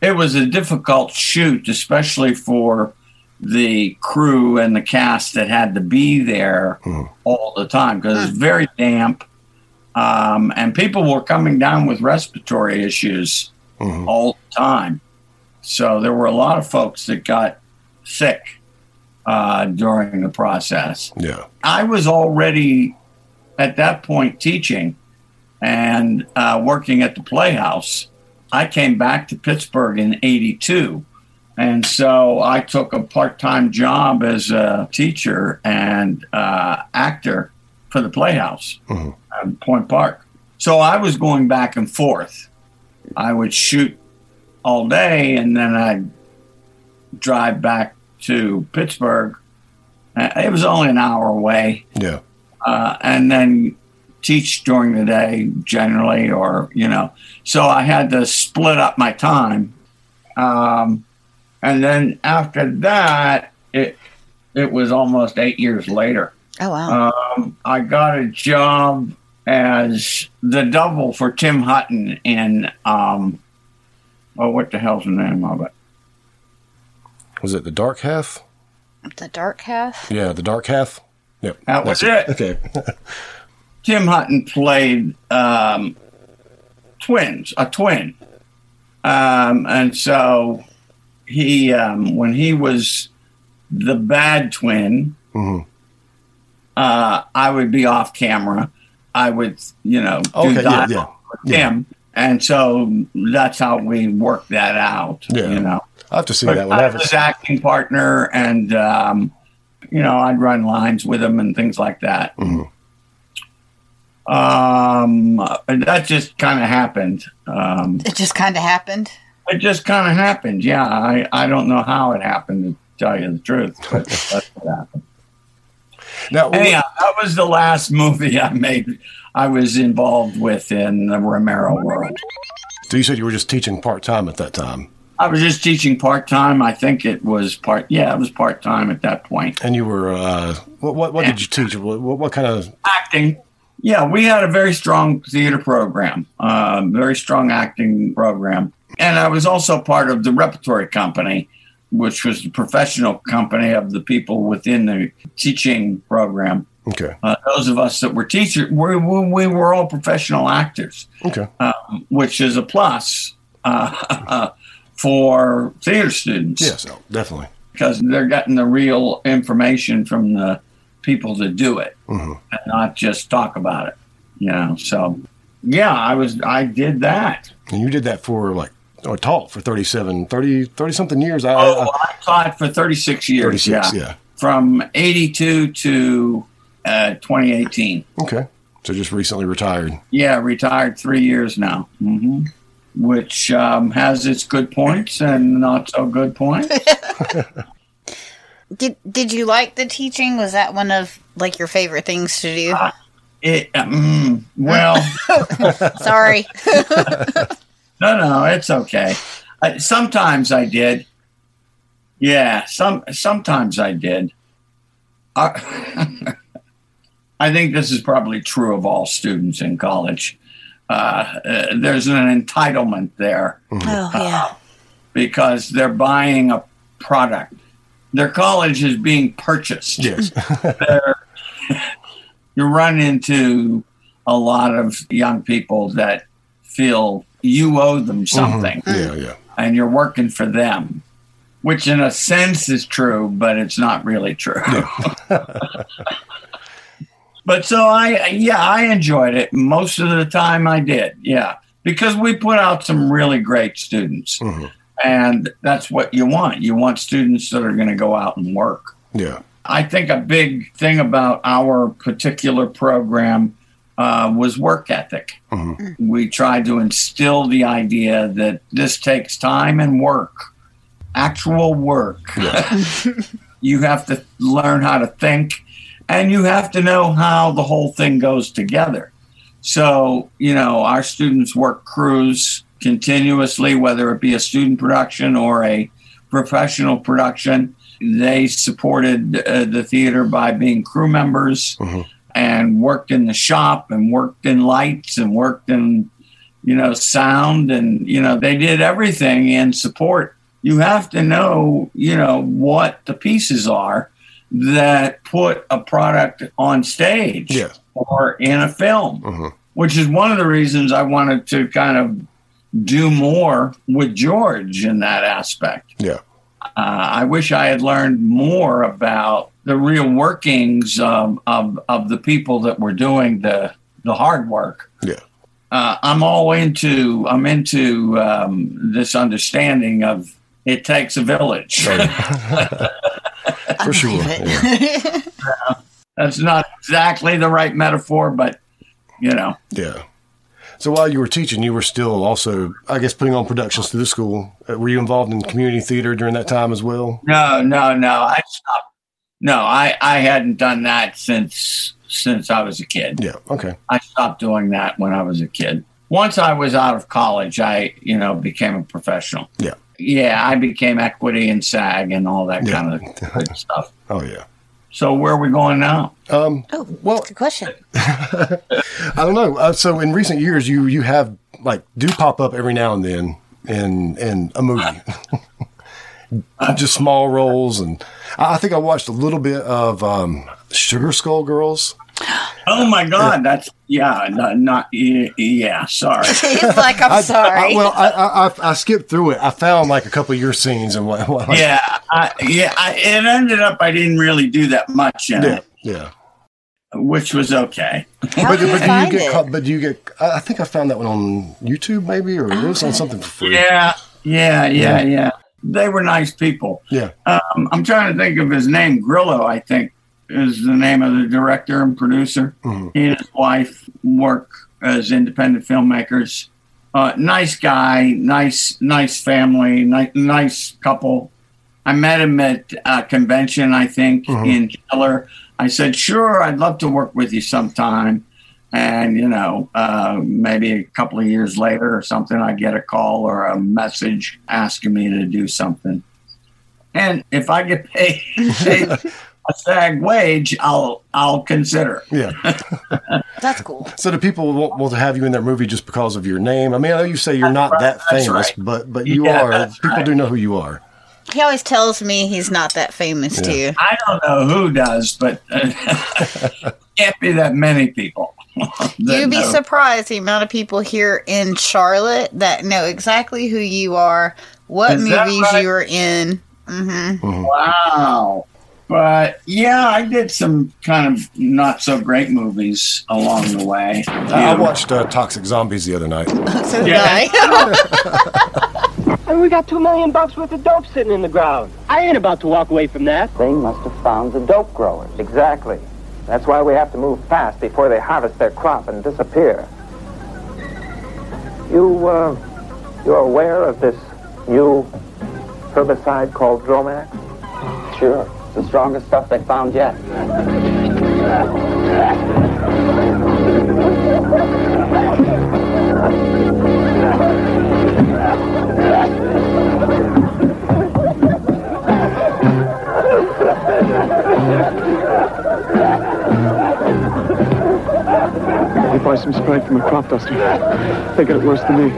it was a difficult shoot, especially for the crew and the cast that had to be there all the time because it's very damp, um, and people were coming down with respiratory issues all the time. So there were a lot of folks that got sick uh, during the process. Yeah. I was already at that point teaching and uh, working at the Playhouse. I came back to Pittsburgh in 82. And so I took a part time job as a teacher and uh, actor for the Playhouse at Point Park. So I was going back and forth. I would shoot all day and then I'd drive back to Pittsburgh. Uh, It was only an hour away Yeah. uh, and then teach during the day generally, or you know. So I had to split up my time, um, and then after that, it it was almost eight years later. Oh wow! Um, I got a job as the double for Tim Hutton in um, oh, what the hell's the name of it? Was it the dark half? the dark half. Yeah, the dark half. Yep. That was that's it. Okay. (laughs) Tim Hutton played um, twins, a twin, um, and so he, um, when he was the bad twin, Mhm. uh, I would be off camera. I would, you know, do Okay, yeah, yeah, with him, and so that's how we worked that out. Yeah. you know. I'll have to see But that one. I I was his acting partner, and um, you know, I'd run lines with him and things like that. Mhm. Um, that just kind of happened. Um, It just kind of happened. it just kind of happened. Yeah, I, I don't know how it happened to tell you the truth, but that's what (laughs) happened. Now, Anyhow, that was the last movie I made. I was involved with in the Romero world. So you said you were just teaching part time at that time, I was just teaching part time. I think it was part. Yeah, it was part time at that point. and you were uh, what? What, what did you teach? What, what, what kind of? acting. Yeah, we had a very strong theater program, um, very strong acting program. And I was also part of the repertory company, which was the professional company of the people within the teaching program. Okay. Uh, those of us that were teachers, we, we, we were all professional actors, Okay. um, which is a plus uh, (laughs) for theater students Yes, oh, definitely. because they're getting the real information from the people to do it Mhm. and not just talk about it. You know, so yeah, I was I did that. And you did that for like or taught for 37, 30, 30 something years. I, Oh, I, I taught for 36 years. 36, yeah. yeah. From 82 to uh, 2018. okay. So just recently retired. Yeah, retired three years now. hmm Which um, has its good points and not so good points. (laughs) Did Did you like the teaching? Was that one of like your favorite things to do? It, mm, well, (laughs) Sorry. (laughs) no, no, it's okay. I, sometimes I did. Yeah, some sometimes I did. I, (laughs) I think this is probably true of all students in college. Uh, uh, there's an entitlement there Oh yeah. because they're buying a product. Their college is being purchased. Yes. (laughs) (laughs) You run into a lot of young people that feel you owe them mm-hmm. something Yeah, yeah. and you're working for them, which in a sense is true, but it's not really true. (laughs) but so I, yeah, I enjoyed it. Most of the time I did. Yeah. Because we put out some really great students. Mm-hmm. And that's what you want. You want students that are going to go out and work. Yeah. I think a big thing about our particular program uh, was work ethic. We tried to instill the idea that this takes time and work, actual work. (laughs) you have to learn how to think and you have to know how the whole thing goes together. So, you know, our students work crews continuously, whether it be a student production or a professional production. They supported uh, the theater by being crew members and worked in the shop and worked in lights and worked in, you know, sound and, you know, they did everything in support. You have to know, you know, what the pieces are that put a product on stage Yeah. or in a film, which is one of the reasons I wanted to kind of do more with George in that aspect. Yeah. Uh, I wish I had learned more about the real workings um, of of the people that were doing the the hard work. Yeah. Uh, I'm all into I'm into um, this understanding of it takes a village. (laughs) For sure. Yeah. (laughs) That's not exactly the right metaphor, but you know, Yeah. So while you were teaching, you were still also, I guess, putting on productions through the school. Uh, were you involved in community theater during that time as well? no, no, no. I stopped. No, I I hadn't done that since since I was a kid. Yeah. Okay. I stopped doing that when I was a kid. Once I was out of college, I, you know, became a professional. Yeah. Yeah, I became equity and SAG and all that kind of (laughs) stuff. Oh yeah. So where are we going now? Um, oh, well, good question. (laughs) I don't know. Uh, so in recent years, you you have like do pop up every now and then in in a movie, (laughs) just small roles, and I I think I watched a little bit of um, Sugar Skull Girls. (gasps) Oh my God, that's yeah, not, not yeah, yeah. Sorry. (laughs) He's like, I'm I- sorry. I, well, I, I I- I skipped through it. I found like a couple of your scenes and what. what yeah, I, yeah. I, it ended up I didn't really do that much in yeah, it, yeah. which was okay. How but, do you but do you get it? caught, but do you get I I think I found that one on YouTube maybe or it was on something for free. Yeah, yeah, Yeah. yeah, yeah. They were nice people. Yeah. Um, I'm trying to think of his name. Grillo, I think, is the name of the director and producer. Mhm. He and his wife work as independent filmmakers. Uh, nice guy, nice, nice family, nice, nice couple. I met him at a convention, I think, Mhm. in Keller. I said, "Sure, I'd love to work with you sometime." And you know, uh, maybe a couple of years later or something, I get a call or a message asking me to do something. And if I get paid (laughs) a SAG wage, I'll I'll consider. Yeah. (laughs) That's cool. So do people want, want to have you in their movie just because of your name? I mean, I know you say you're not that famous, right. but but you Yeah, are. People right. do know who you are. He always tells me he's not that famous Yeah. too. I don't know who does, but uh, (laughs) can't be that many people. (laughs) that You'd be know. surprised the amount of people here in Charlotte that know exactly who you are, what Is movies right? you were in. hmm Wow. But yeah, I did some kind of not so great movies along the way. I I watched uh, Toxic Zombies the other night. (laughs) So did I. (laughs) And we got two million bucks worth of dope sitting in the ground. I ain't about to walk away from that. They must have found the dope growers. Exactly. That's why we have to move fast before they harvest their crop and disappear. You, uh, you're aware of this new herbicide called Dromax? Sure. The strongest stuff they found yet. They buy some spray from a crop duster. They get it worse than me.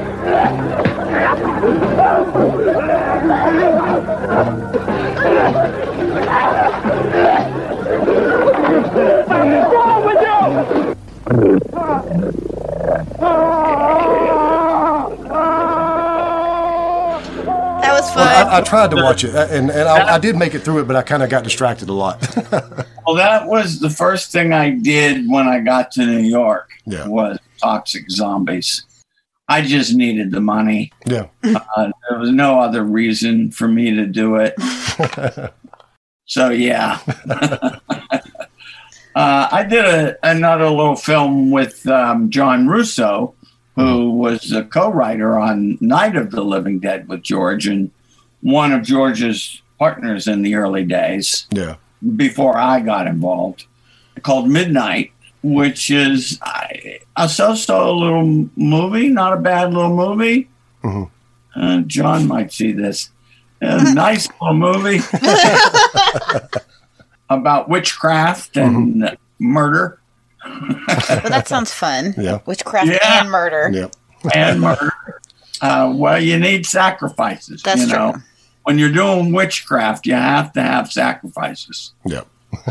That was fun. Well, I, I tried to watch it, and, and I, I did make it through it, but I kind of got distracted a lot. (laughs) Well, that was the first thing I did when I got to New York. Yeah. Was Toxic Zombies. I just needed the money. yeah. Uh, there was no other reason for me to do it. (laughs) so yeah. (laughs) uh, I did a, another little film with um, John Russo, who was a co-writer on Night of the Living Dead with George, and one of George's partners in the early days Yeah. before I got involved, called Midnight, which is I, a so-so little movie, not a bad little movie. Mhm. Uh, John might see this. A nice little movie (laughs) about witchcraft and murder well, that sounds fun. Yeah. Witchcraft Yeah. and murder. Yeah. and murder. Uh, well, you need sacrifices. That's you know, true. when you're doing witchcraft, you have to have sacrifices. Yeah.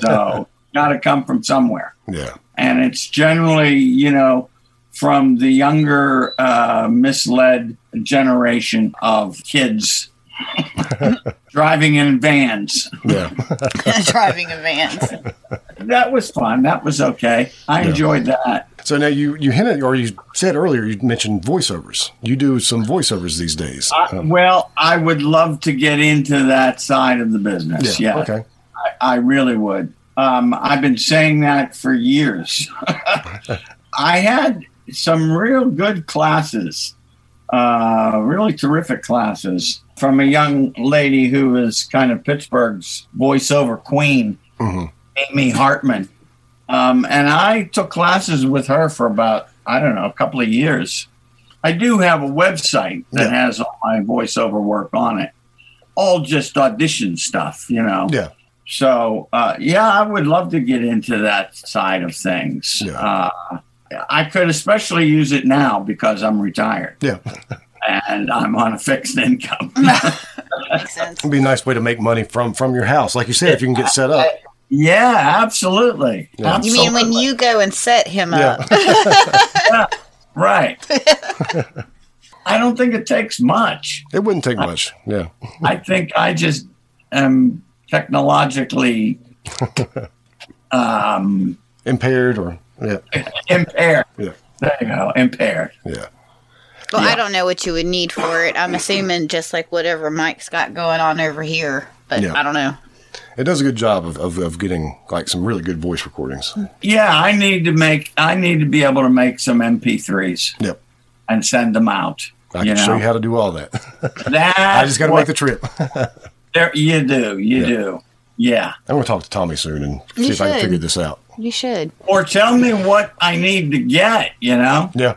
So, (laughs) got to come from somewhere. Yeah. and it's generally you know from the younger uh, misled generation of kids (laughs) driving in vans Yeah. (laughs) Driving a van. that was fun that was okay i Yeah. enjoyed that So now you you hinted or you said earlier you mentioned voiceovers. You do some voiceovers these days. Uh, well i would love to get into that side of the business yeah, Okay. I, I really would um, i've been saying that for years (laughs) i had some real good classes uh, really terrific classes from a young lady who is kind of Pittsburgh's voiceover queen, Mhm. Amy Hartman. Um, and I took classes with her for about, I don't know, a couple of years. I do have a website that Yeah. has all my voiceover work on it, all just audition stuff, you know. Yeah. So, uh, yeah, I would love to get into that side of things. Yeah. Uh, I could especially use it now because I'm retired Yeah. (laughs) and I'm on a fixed income. (laughs) Makes sense. It'd be a nice way to make money from from your house, like you said, if you can get set up. yeah, absolutely. Yeah. You mean when you go and set him Yeah. up? (laughs) Right. (laughs) I don't think it takes much. It wouldn't take much. Yeah. I think I just am technologically um, Impaired or yeah. impaired. Yeah. There you go, impaired. Yeah. Well, I don't know what you would need for it. I'm assuming just like whatever Mike's got going on over here, but Yeah. I don't know. It does a good job of, of, of getting like some really good voice recordings. Yeah, I need to make. I need to be able to make some MP3s Yep. and send them out. I you can show you how to do all that. That (laughs) I just got to make the trip. (laughs) There, you do, you Yeah. do. Yeah. I'm going to talk to Tommy soon and see You if I can figure this out. You should. Or tell me what I need to get. You know, Yeah.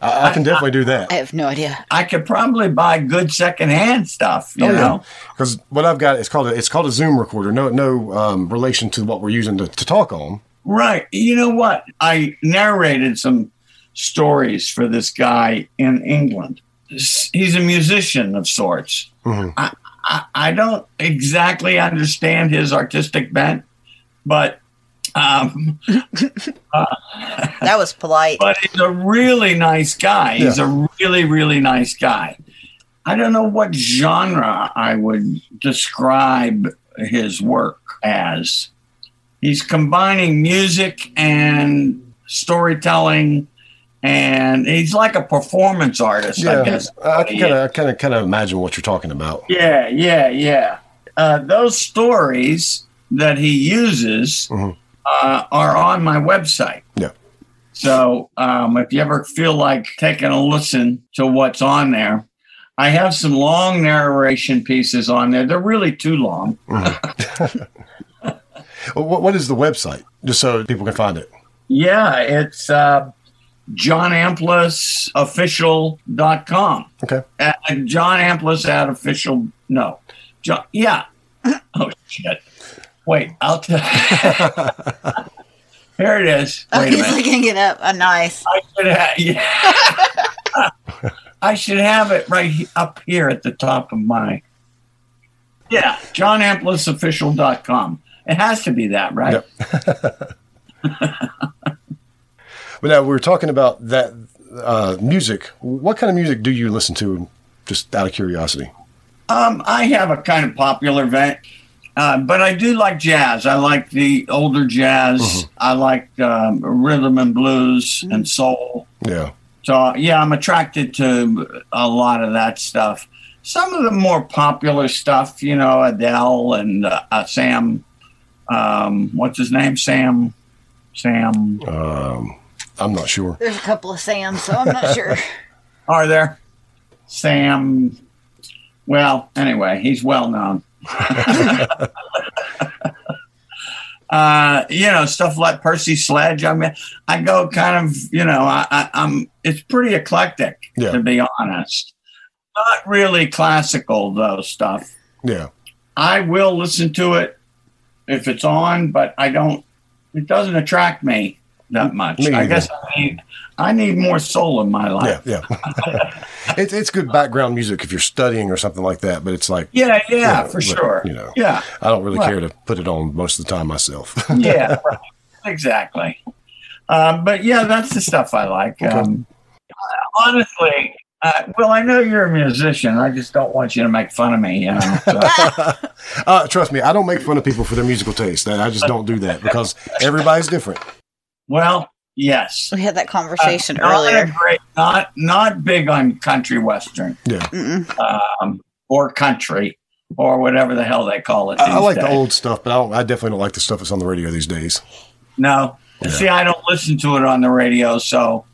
I, I can definitely do that. I have no idea. I could probably buy good secondhand stuff. You know. Because what I've got is called a, it's called a Zoom recorder. No no um, relation to what we're using to, to talk on. Right. You know what? I narrated some stories for this guy in England. He's a musician of sorts. Mhm. I, I, I don't exactly understand his artistic bent, but um, That was polite. but he's a really nice guy. He's Yeah. a really, really nice guy. I don't know what genre I would describe his work as. He's combining music and storytelling, and he's like a performance artist, I Yeah, guess. I can kind of I kind of kind of imagine what you're talking about. Yeah, yeah, yeah. Uh, those stories that he uses Mhm. Uh, are on my website. Yeah. So um, if you ever feel like taking a listen to what's on there, I have some long narration pieces on there. They're really too long. (laughs) Well, What, what is the website? Just so people can find it. Yeah, it's uh, johnamplasofficial.com. Okay. Uh, John Amplas at official. No. John, yeah. (coughs) oh, shit. Wait, I'll tell (laughs) Here it is. Oh, Wait a he's minute. looking it up. Oh, nice. I should have, (laughs) yeah. I should have it right he- up here at the top of my. Yeah, johnamplasofficial.com. It has to be that, right? Yep. (laughs) But now we're talking about that uh, music. What kind of music do you listen to? Just out of curiosity. Um, I have a kind of popular vent, uh, but I do like jazz. I like the older jazz. I like um, rhythm and blues and soul. Yeah. So yeah, I'm attracted to a lot of that stuff. Some of the more popular stuff, you know, Adele and uh, uh, Sam. Um, what's his name? Sam. Sam. Um, I'm not sure. There's a couple of Sams, so I'm not (laughs) sure. Are there? Sam. Well, anyway, he's well known. Uh, you know, stuff like Percy Sledge. I mean, I go kind of, you know, I, I'm. It's pretty eclectic, Yeah. to be honest. Not really classical though stuff. Yeah. I will listen to it if it's on, but I don't. It doesn't attract me that much. I guess I need. I need more soul in my life. Yeah, yeah. (laughs) (laughs) it's it's good background music if you're studying or something like that. But it's like Yeah, yeah, for but, sure. You know, Yeah. I don't really Right. care to put it on most of the time myself. (laughs) yeah, right. exactly. Um, but yeah, that's the stuff I like. Um, honestly, uh, well, I know you're a musician. I just don't want you to make fun of me. You know, so. (laughs) uh, trust me, I don't make fun of people for their musical taste. I I just don't do that because everybody's different. well, yes. We had that conversation Uh, not earlier. great- not not big on country western Yeah, um, or country or whatever the hell they call it. I, I these like the old stuff, but I, don't, I definitely don't like the stuff that's on the radio these days. No, see, I don't listen to it on the radio, so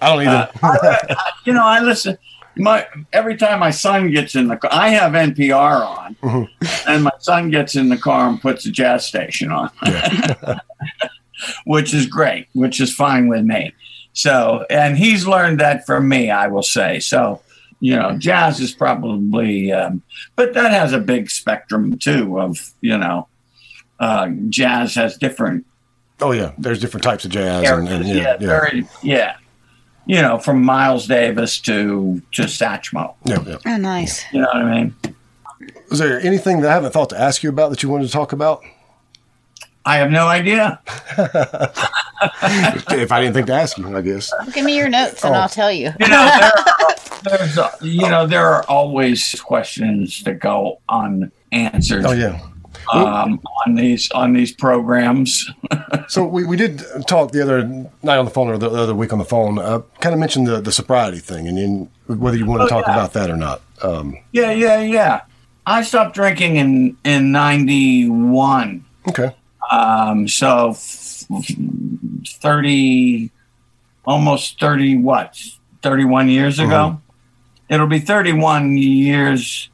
I don't either. Uh, (laughs) you know, I listen. My every time my son gets in the car, I have NPR on, Mm-hmm. and my son gets in the car and puts a jazz station on, (laughs) (laughs) which is great, which is fine with me. So, and he's learned that from me, I will say. So, you know, jazz is probably, um, but that has a big spectrum too. Of you know, uh, jazz has different oh yeah, there's different types of jazz, and, and yeah, yeah, yeah, very, yeah. You know, from Miles Davis to to Satchmo. yeah, yeah. Oh, nice. You know what I mean? Is there anything that I haven't thought to ask you about that you wanted to talk about? I have no idea. if I didn't think to ask you, I guess. Give me your notes and Oh. I'll tell you. You know, there (laughs) are, there's, uh, you know, there are always questions that go unanswered. Oh yeah. Um, on these on these programs. (laughs) So we, we did talk the other night on the phone or the other week on the phone. Uh, kind of mentioned the, the sobriety thing, and then whether you want to Oh, talk yeah. about that or not. Um, Yeah, yeah, yeah. I stopped drinking in in '91. okay. Um, so f- thirty, almost thirty. What? Thirty-one years ago. It'll be thirty-one years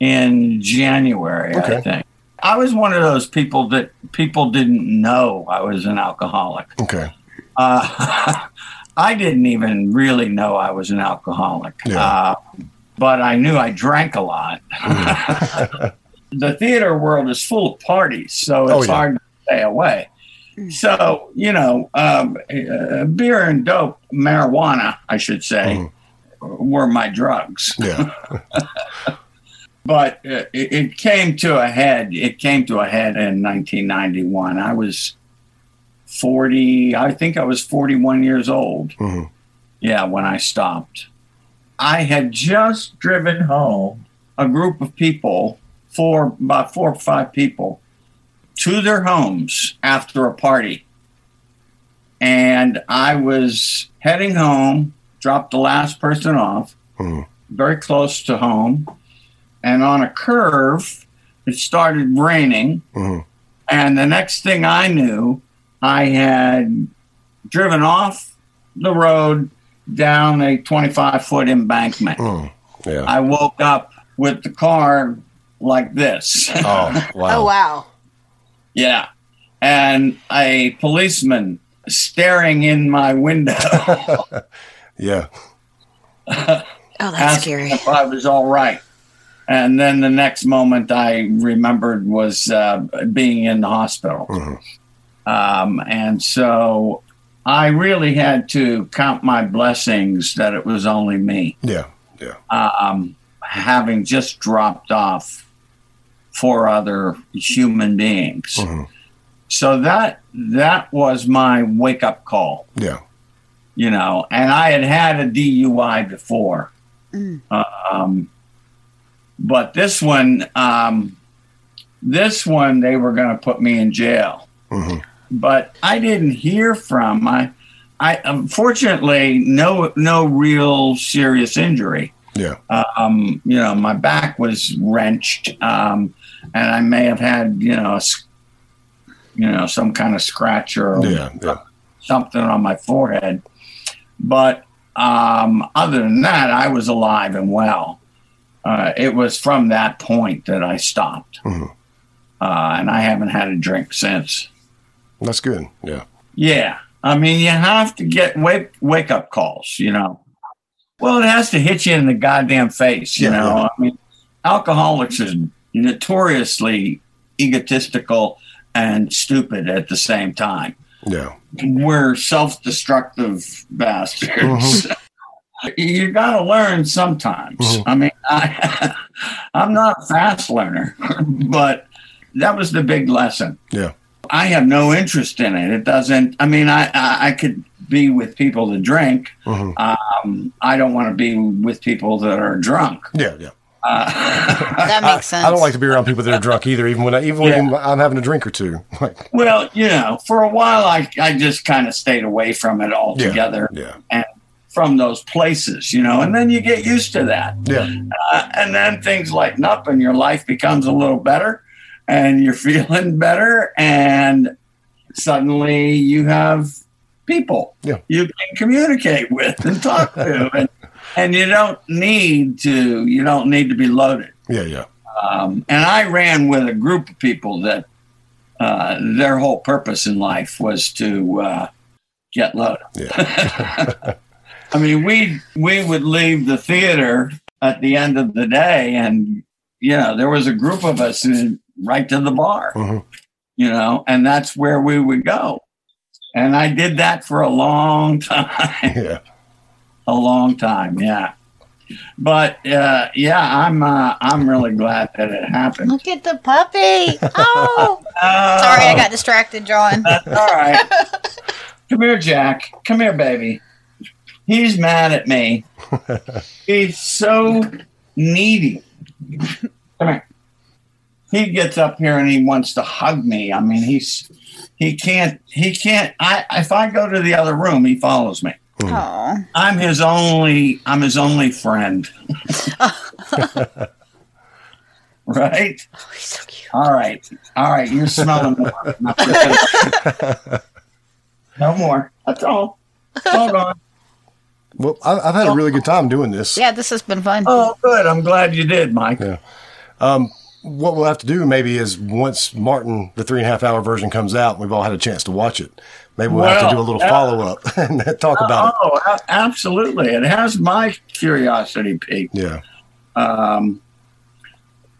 in January. I think. I was one of those people that people didn't know I was an alcoholic. Okay. Uh, (laughs) I didn't even really know I was an alcoholic. Yeah. Uh, but I knew I drank a lot. (laughs) the theater world is full of parties, so it's Oh, yeah. hard to stay away. So, you know, um, uh, beer and dope, marijuana, I should say, were my drugs. Yeah. (laughs) but uh, it, it came to a head. It came to a head in 1991. I was 40, I think I was 41 years old. Mhm. Yeah, when I stopped. I had just driven home a group of people, four, about four or five people, to their homes after a party. And I was heading home, dropped the last person off, Mhm. very close to home. And on a curve, it started raining. Mhm. And the next thing I knew, I had driven off the road down a 25 foot embankment. Mm. Yeah. I woke up with the car like this. Oh (laughs) wow. Oh, wow. Yeah. and a policeman staring in my window. (laughs) Yeah. Oh, that's scary. If I was all right. And then the next moment I remembered was uh, being in the hospital. Um, and so I really had to count my blessings that it was only me. Yeah. Yeah. Um, having just dropped off four other human beings. So that that was my wake up call Yeah. you know, and I had had a DUI before. Um, but this one, um, this one, they were going to put me in jail. But I didn't hear from I. I unfortunately no no real serious injury. Yeah. Um, you know, my back was wrenched, um, and I may have had you know, you know, some kind of scratch or Yeah. Yeah. something on my forehead. But um, other than that, I was alive and well. Uh, it was from that point that I stopped, Mhm. uh, and I haven't had a drink since. That's good. Yeah. Yeah, I mean, you have to get wake wake up calls. You know, well, it has to hit you in the goddamn face. You Yeah, know, yeah. I mean, alcoholics are notoriously egotistical and stupid at the same time. Yeah. we're self-destructive bastards. (laughs) you got to learn sometimes. I mean, I, (laughs) I'm not a fast learner, (laughs) but that was the big lesson. Yeah. I have no interest in it. It doesn't. I mean, I I, I could be with people that drink. Mhm. Um, I don't want to be with people that are drunk. Yeah. Yeah. (laughs) That makes sense. I don't like to be around people that are drunk either, even when I, even when I'm having a drink or two. (laughs) Like, Well, you know, for a while, I I just kind of stayed away from it altogether. Yeah. And from those places, you know, and then you get used to that. Yeah. Uh, and then things lighten up and your life becomes a little better and you're (laughs) feeling better and suddenly you have people Yeah. you can communicate with and talk to and, and you don't need to you don't need to be loaded Yeah. Yeah. um, and I ran with a group of people that uh, their whole purpose in life was to uh, get loaded. Yeah. (laughs) (laughs) I mean, we we would leave the theater at the end of the day, and you know there was a group of us right to the bar, Mhm. you know, and that's where we would go. And I did that for a long (laughs) time, Yeah. A long time, yeah. But uh, yeah, I'm uh, I'm really glad that it happened. Look at the puppy. Oh, (laughs) Oh, sorry, I got distracted, John. That's all right. Come here, Jack. Come here, baby. He's mad at me. (laughs) He's so needy. Come here. He gets up here and he wants to hug me. I mean, he's he can't he can't. I if I go to the other room, he follows me. Oh, I'm his only I'm his only friend. (laughs) right? he's so cute. All right. All right. You're smelling more. no more. That's all. Hold on. Well, I, I've had a really good time doing this. Yeah, this has been fun. Oh, good. I'm glad you did, Mike. Yeah. Um, what we'll have to do maybe is once Martin, the three and a half hour version comes out, we've all had a chance to watch it. Maybe we'll have to do a little yeah. follow up (laughs) and talk about it. oh, absolutely. It has my curiosity piqued. it. Yeah. Um,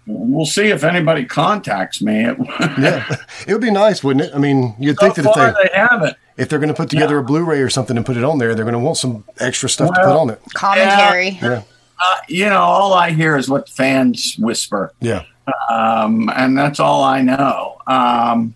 we'll see if anybody contacts me. (laughs) Yeah. It would be nice, wouldn't it? I mean, you'd so think that if they, they haven't. if they're going to put together a Blu ray or something and put it on there, they're going to want some extra stuff to put on it. Commentary. Yeah. Uh, you know, all I hear is what fans whisper. Yeah. um, and that's all I know. Um,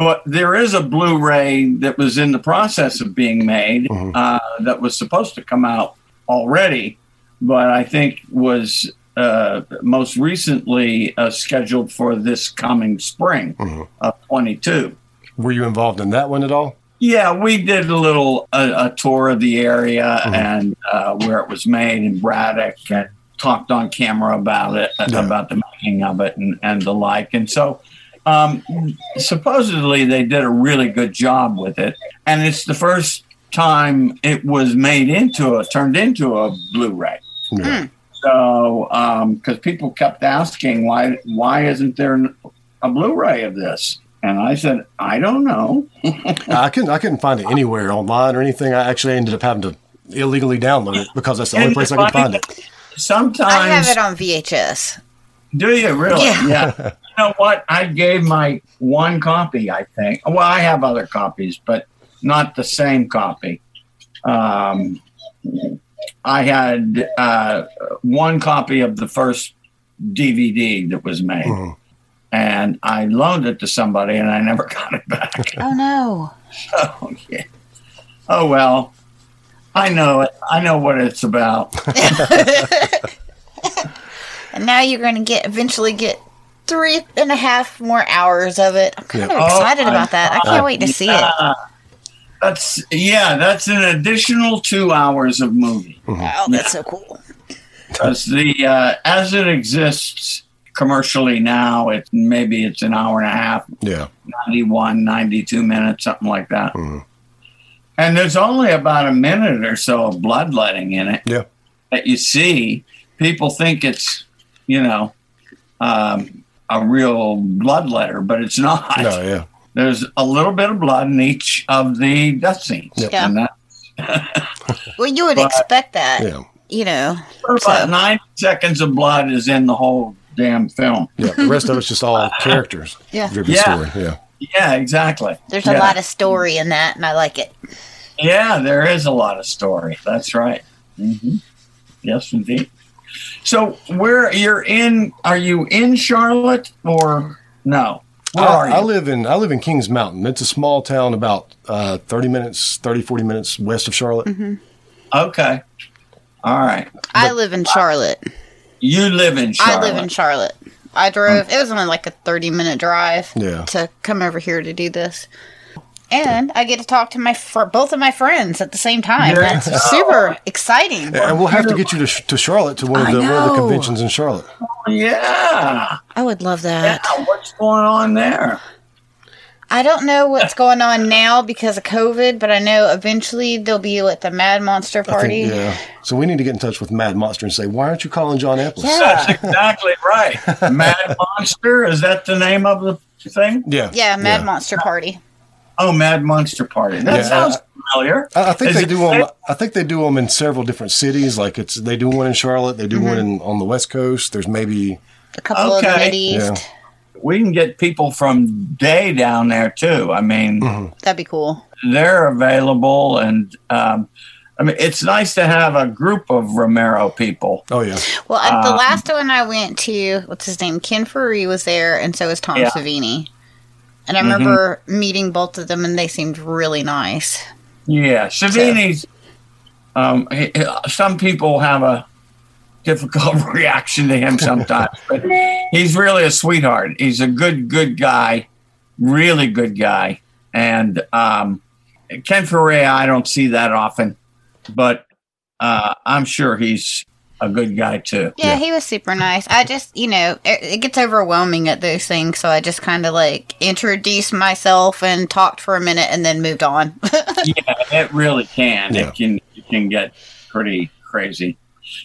but there is a Blu-ray that was in the process of being made Mhm. uh, that was supposed to come out already, but I think was uh, most recently uh, scheduled for this coming spring Mhm. of 22. Were you involved in that one at all? Yeah, we did a little a, a tour of the area and uh, where it was made in Braddock and talked on camera about it, Yeah. about the making of it and, and the like. And so um, supposedly they did a really good job with it. And it's the first time it was made into a turned into a Blu-ray. Yeah. So because people kept asking why why isn't there a Blu-ray of this? And I said, I don't know. (laughs) I couldn't I couldn't find it anywhere online or anything. I actually ended up having to illegally download it because that's the only place I could find it. Sometimes I have it on VHS. Do you really? Yeah. Yeah. you know what? I gave my one copy, I think. Well, I have other copies, but not the same copy. Um, I had uh, one copy of the first DVD that was made, Mhm. and I loaned it to somebody, and I never (laughs) got it back. Oh no. oh yeah. Oh well. I know it. I know what it's about. (laughs) And now you're going to get eventually get three and a half more hours of it. I'm kind Yeah. of excited Oh, about that. I can't wait to see it. Yeah. That's yeah. That's an additional two hours of movie. Oh, that's so cool. Because the uh, as it exists commercially now, it maybe it's an hour and a half, Yeah. 91, 92 minutes, something like that. And there's only about a minute or so of bloodletting in it Yeah. that you see. People think it's, you know, um, a real bloodletter, but it's not. No, yeah. There's a little bit of blood in each of the death scenes. Yeah. And (laughs) Well, you would But- expect that. Yeah. You know. about 90 seconds of blood is in the whole damn film. Yeah. The rest of it's just all (laughs) characters. Yeah. Driven Yeah. story. Yeah. Yeah, exactly. There's a lot of story in that, and I like it. Yeah, there is a lot of story. That's right. Mm-hmm. Yes, indeed. So, where you're in? Are you in Charlotte or no? Where I, are you? I live in I live in Kings Mountain. It's a small town about uh, 30 minutes, 30, 40 minutes west of Charlotte. Mm-hmm. okay. All right. I live in Charlotte. You live in Charlotte. I live in Charlotte. I drove. It was only like a thirty-minute drive Yeah. to come over here to do this, and I get to talk to my fr- both of my friends at the same time. Yeah. That's super exciting. And we'll have to get you to, sh- to Charlotte to one of the one of the conventions in Charlotte. Oh, yeah. I would love that. Yeah, What's going on there? I don't know what's going on now because of COVID, but I know eventually there'll be like the Mad Monster Party. think, yeah. So we need to get in touch with Mad Monster and say, why aren't you calling John Amplas? That's exactly right. (laughs) Mad Monster is that the name of the thing? Yeah. Yeah, Mad Yeah. Monster Party. Oh, Mad Monster Party. That Yeah, sounds familiar. I, I think Is they it do them. I think they do them in several different cities. Like it's they do one in Charlotte. They do one Mm-hmm. in on the West Coast. There's maybe A couple of the Mid East. Yeah. We can get people from Day down there too. I mean, Mm-hmm. That'd be cool. they're available, and um, I mean, it's nice to have a group of Romero people. oh yeah Well, at the Um, last one I went to, what's his name? Ken Foree was there, and so was Tom Yeah. Savini. And I Mhm. remember meeting both of them, and they seemed really nice. Yeah, Savini's. Um, he- he- some people have a difficult (laughs) reaction to him sometimes, but he's really a sweetheart. He's a good, good guy, really good guy. And um, Ken Foree, I don't see that often, but uh, I'm sure he's a good guy too. Yeah, he was super nice. I just, you know, it, it gets overwhelming at those things, so I just kind of like introduced myself and talked for a minute and then moved on. (laughs) yeah, it really can. Yeah. It can it can get pretty crazy.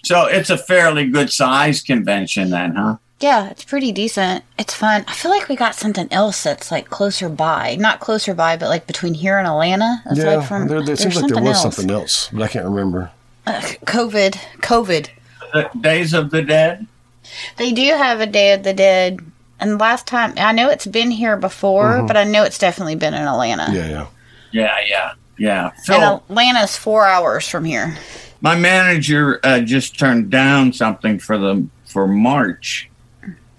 So it's a fairly good size convention then, huh? yeah, it's pretty decent. It's fun. I feel like we got something else that's like closer by. Not closer by, but like between here and Atlanta. It's yeah. like from, there, there seems like there was else. something else, but I can't remember. Uh, COVID. COVID. The Days of the Dead. They do have a Day of the Dead. And last time, I know it's been here before, Mhm. but I know it's definitely been in Atlanta. Yeah, yeah. Yeah, yeah, yeah. And Atlanta's four hours from here. my manager uh, just turned down something for the for March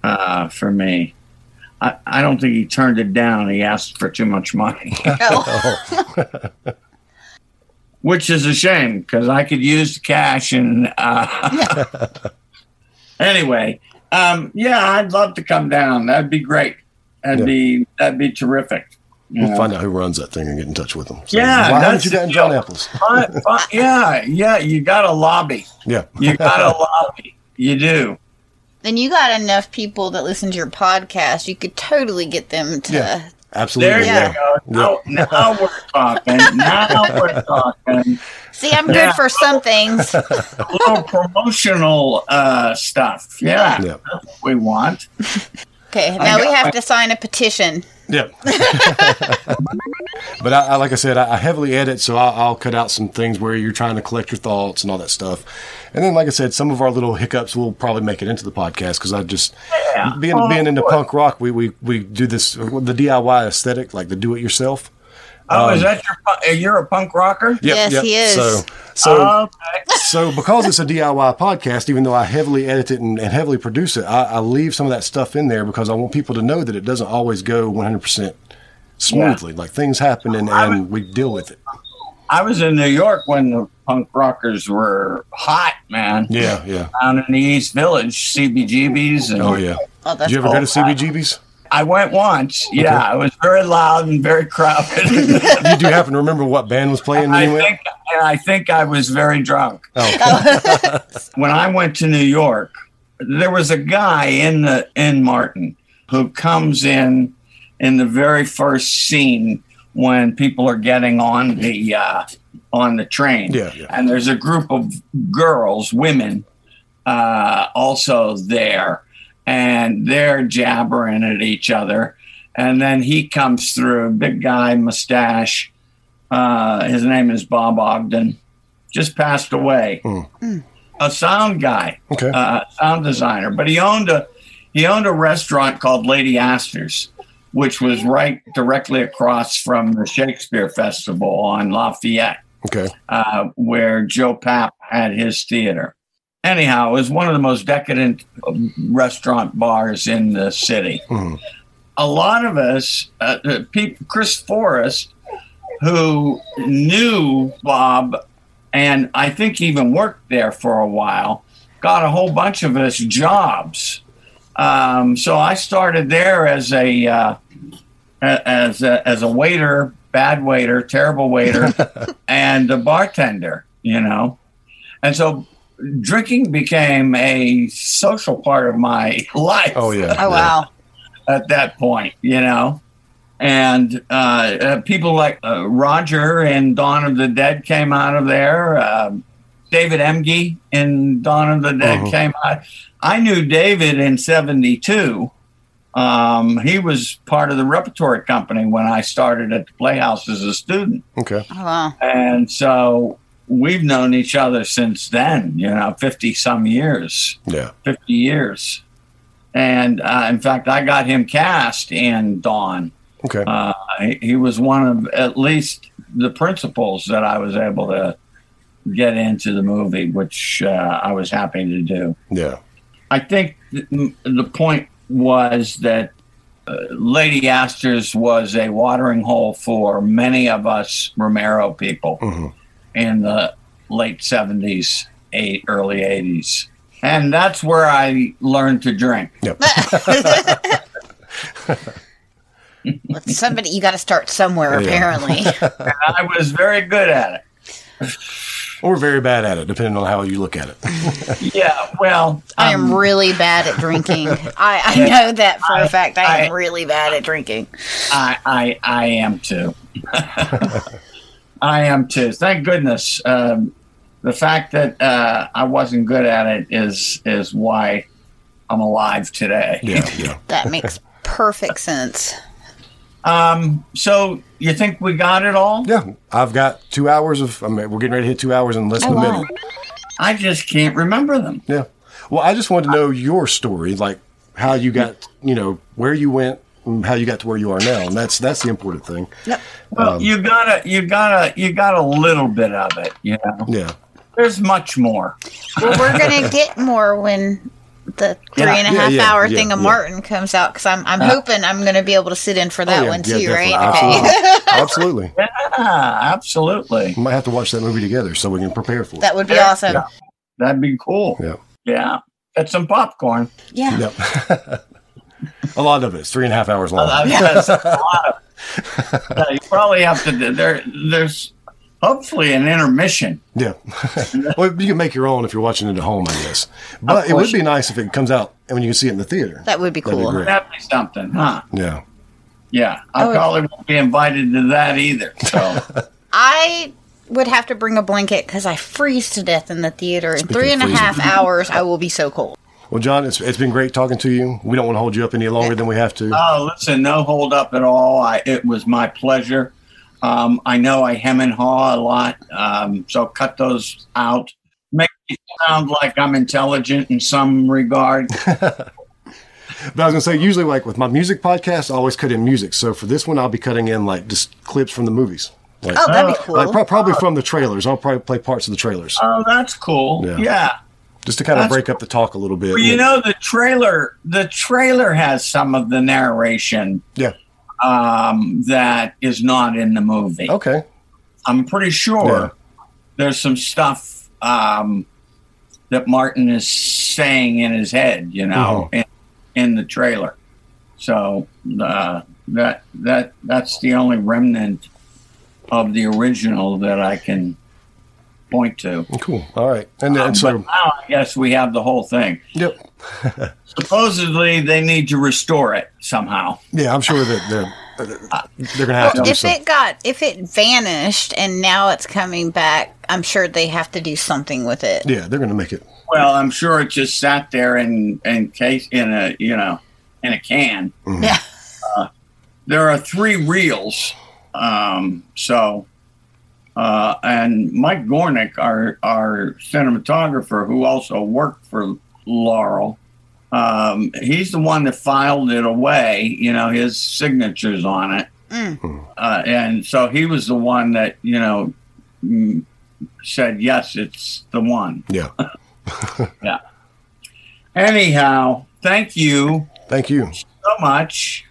uh, for me. I, I don't think he turned it down. He asked for too much money, (laughs) (laughs) (laughs) which is a shame because I could use the cash. And uh, (laughs) anyway, um, yeah, I'd love to come down. That'd be great. That'd Yeah. be that'd be terrific. you We'll know. find out who runs that thing and get in touch with them. So, Yeah, why haven't you the gotten John. Amplas? Fine, fine. yeah, yeah, you got a lobby. Yeah, You got a lobby. You do. Then you got enough people that listen to your podcast, you could totally get them to. Yeah. Absolutely. There you go. Now, now we're talking. Now we're talking. See, I'm Yeah. good for some things. (laughs) A little promotional uh, stuff. Yeah, Yeah. that's what we want. Okay, I now we have my- to sign a petition. Yep. (laughs) but I, I, like I said, I, I heavily edit, so I'll, I'll cut out some things where you're trying to collect your thoughts and all that stuff. And then, like I said, some of our little hiccups will probably make it into the podcast because I just Yeah. being Oh, being into of punk rock, we, we we do this the DIY aesthetic, like the do it yourself. Oh, is Um, that your? uh, You're a punk rocker? Yep, yep. He is. So, so, Oh, okay. so because it's a DIY podcast, even though I heavily edit it and, and heavily produce it, I, I leave some of that stuff in there because I want people to know that it doesn't always go 100% smoothly. Like things happen and, and we deal with it. I was in New York when the punk rockers were hot, man. Yeah, yeah. Down in the East Village, CBGBs. And Oh, yeah. Oh, Did you ever go to CBGB's? I went once. Yeah, it was very loud and very crowded. (laughs) you do happen to remember what band was playing I you went? think, and I think I was very drunk. Oh. (laughs) when I went to New York, there was a guy in the in Martin who comes in in the very first scene when people are getting on the uh, on the train. Yeah, yeah. And there's a group of girls, women, uh, also there, and they're jabbering at each other. And then he comes through, big guy, mustache. Uh, his name is Bob Ogden. Just passed away. A sound guy, okay, uh, sound designer, but he owned a he owned a restaurant called Lady Astor's, which was right directly across from the Shakespeare Festival on Lafayette Okay. uh, where Joe Papp had his theater. Anyhow, it was one of the most decadent um, restaurant bars in the city. Mhm. A lot of us, uh, uh, people, Chris Forrest, who knew Bob, and I think even worked there for a while, got a whole bunch of us jobs. Um, so I started there as a uh, as a, as a waiter, bad waiter, terrible waiter, (laughs) and a bartender. You know, and so drinking became a social part of my life. Oh, yeah. Oh, wow. At that point, you know. And uh, uh, people like uh, Roger and Dawn of the Dead came out of there. Um David Emge in Dawn of the Dead Mhm. came out. I knew David in 72. Um, he was part of the repertory company when I started at the Playhouse as a student. Okay. Oh, wow. And so we've known each other since then, you know, 50 some years, Yeah. 50 years. And uh, in fact, I got him cast in Dawn. Okay. Uh, he, he was one of at least the principals that I was able to get into the movie, which uh, I was happy to do. Yeah. I think th- the point was that uh, Lady Astor's was a watering hole for many of us Romero people Mhm. In the late 70s, eight, early 80s. And that's where I learned to drink. Yep. (laughs) With somebody, you got to start somewhere, Yeah. apparently. and (laughs) I was very good at it. Or very bad at it, depending on how you look at it. (laughs) Yeah, well, I am um, really bad at drinking. I, I know that for a I- fact. I, I- am really bad at drinking. I, I, I am too. I am too. Thank goodness. Um, the fact that uh, I wasn't good at it is is why I'm alive today. Yeah, (laughs) yeah. That makes perfect sense. Um, so you think we got it all? Yeah. I've got two hours of, I mean, we're getting ready to hit two hours in less than Oh, a wow. minute. I just can't remember them. Yeah. Well, I just wanted to know your story, like how you got, you know, where you went, and how you got to where you are now, and that's that's the important thing. Yeah. Well, Um, you gotta, you gotta, you got a little bit of it. You know, Yeah. there's much more. Well, we're gonna get more when the three Yeah, and a half yeah, hour yeah, thing of yeah. Martin comes out because I'm I'm Uh, hoping I'm gonna be able to sit in for that Oh, yeah, one yeah, too, definitely. right? Okay. Absolutely. (laughs) Absolutely. Yeah, absolutely. We might have to watch that movie together so we can prepare for it. that would be awesome. Yeah. That'd be cool. Yeah. Yeah, get some popcorn. Yeah. Yep. (laughs) a lot of it. It's three and a half hours long. (laughs) Uh, that's a lot of- Yeah, you probably have to. There, there's hopefully an intermission. Yeah. (laughs) well, you can make your own if you're watching it at home, I guess. But it would be nice if it comes out and when you can see it in the theater. That would be That'd be cool. great. That'd be something, huh? Yeah. Yeah, I Oh. probably won't be invited to that either. So (laughs) I would have to bring a blanket because I freeze to death in the theater. In Speaking three of and a half freezing. hours, I will be so cold. Well, John, it's, it's been great talking to you. We don't want to hold you up any longer than we have to. Oh, listen, no hold up at all. I, it was my pleasure. Um, I know I hem and haw a lot, um, so cut those out. Make me sound like I'm intelligent in some regard. (laughs) But I was gonna say, usually, like with my music podcast, I always cut in music. So for this one, I'll be cutting in like just clips from the movies. Like, Oh, that'd be cool. Like probably from the trailers. I'll probably play parts of the trailers. Oh, that's cool. Yeah. Yeah. Just to kind of that's break up the talk a little bit. Well, you know, the trailer, the trailer has some of the narration Yeah. um, that is not in the movie. Okay. I'm pretty sure there's some stuff um, that Martin is saying in his head, you know, in, in the trailer. So uh, that that that's the only remnant of the original that I can point to. Cool. All right. And then Um, so, but now I guess we have the whole thing. yep. (laughs) Supposedly they need to restore it somehow. Yeah, I'm sure that they're they're gonna have to if something. it got if it vanished and now it's coming back, I'm sure they have to do something with it. Yeah, they're gonna make it. Well, I'm sure it just sat there in in case in a you know in a can. Yeah. Uh, there are three reels, um, so uh, and Mike Gornick, our our cinematographer, who also worked for Laurel, um, he's the one that filed it away. You know, his signatures on it, Mm. uh, and so he was the one that you know mm, said yes, it's the one. Yeah. (laughs) (laughs) Yeah. Anyhow, thank you Thank you. so much.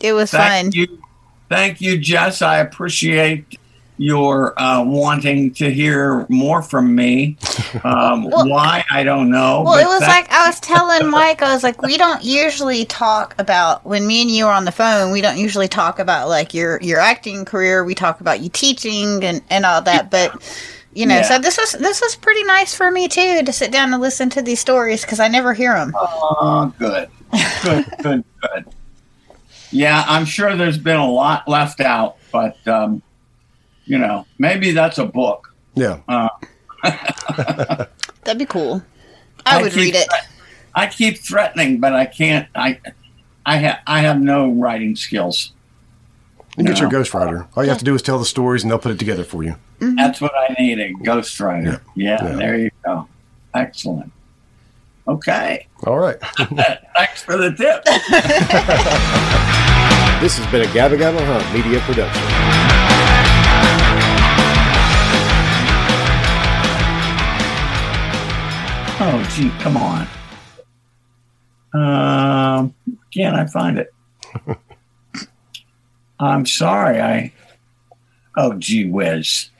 It was Thank fun. you, thank you, Jess. I appreciate your uh, wanting to hear more from me. (laughs) Um, why I don't know. Well, it was thank- like I was telling Mike, I was like, we don't usually talk about when me and you are on the phone. We don't usually talk about like your your acting career. We talk about you teaching and and all that. But you know, Yeah. so this was this was pretty nice for me too to sit down and listen to these stories because I never hear them. Oh, good, good, (laughs) good, good. Yeah, I'm sure there's been a lot left out, but um, you know, maybe that's a book. Yeah. Uh, That'd be cool. (laughs) I, would keep read it. threat- I keep threatening, but I can't. I, I have, I have no writing skills. You get your ghostwriter. All you have to do is tell the stories, and they'll put it together for you. That's what I need a ghostwriter. Yeah, Yeah. there you go. Excellent. Okay. All right. (laughs) Thanks for the tip. (laughs) This has been a Gabba Gabba Huh media production. Oh, gee, come on. Um, can't I find it? (laughs) I'm sorry. I. Oh, gee whiz.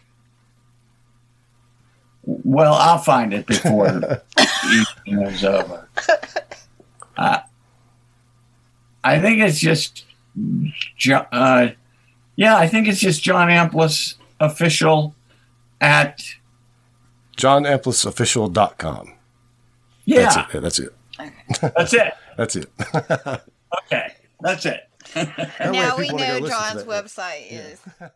Well, I'll find it before the (laughs) evening is over. Uh, I think it's just, uh, yeah, I think it's just John Amplas official at JohnAmplasOfficial.com. yeah. (laughs) That's it. That's it. That's (laughs) it. Okay, that's it. now we people wanna go know John's that. website is. (laughs)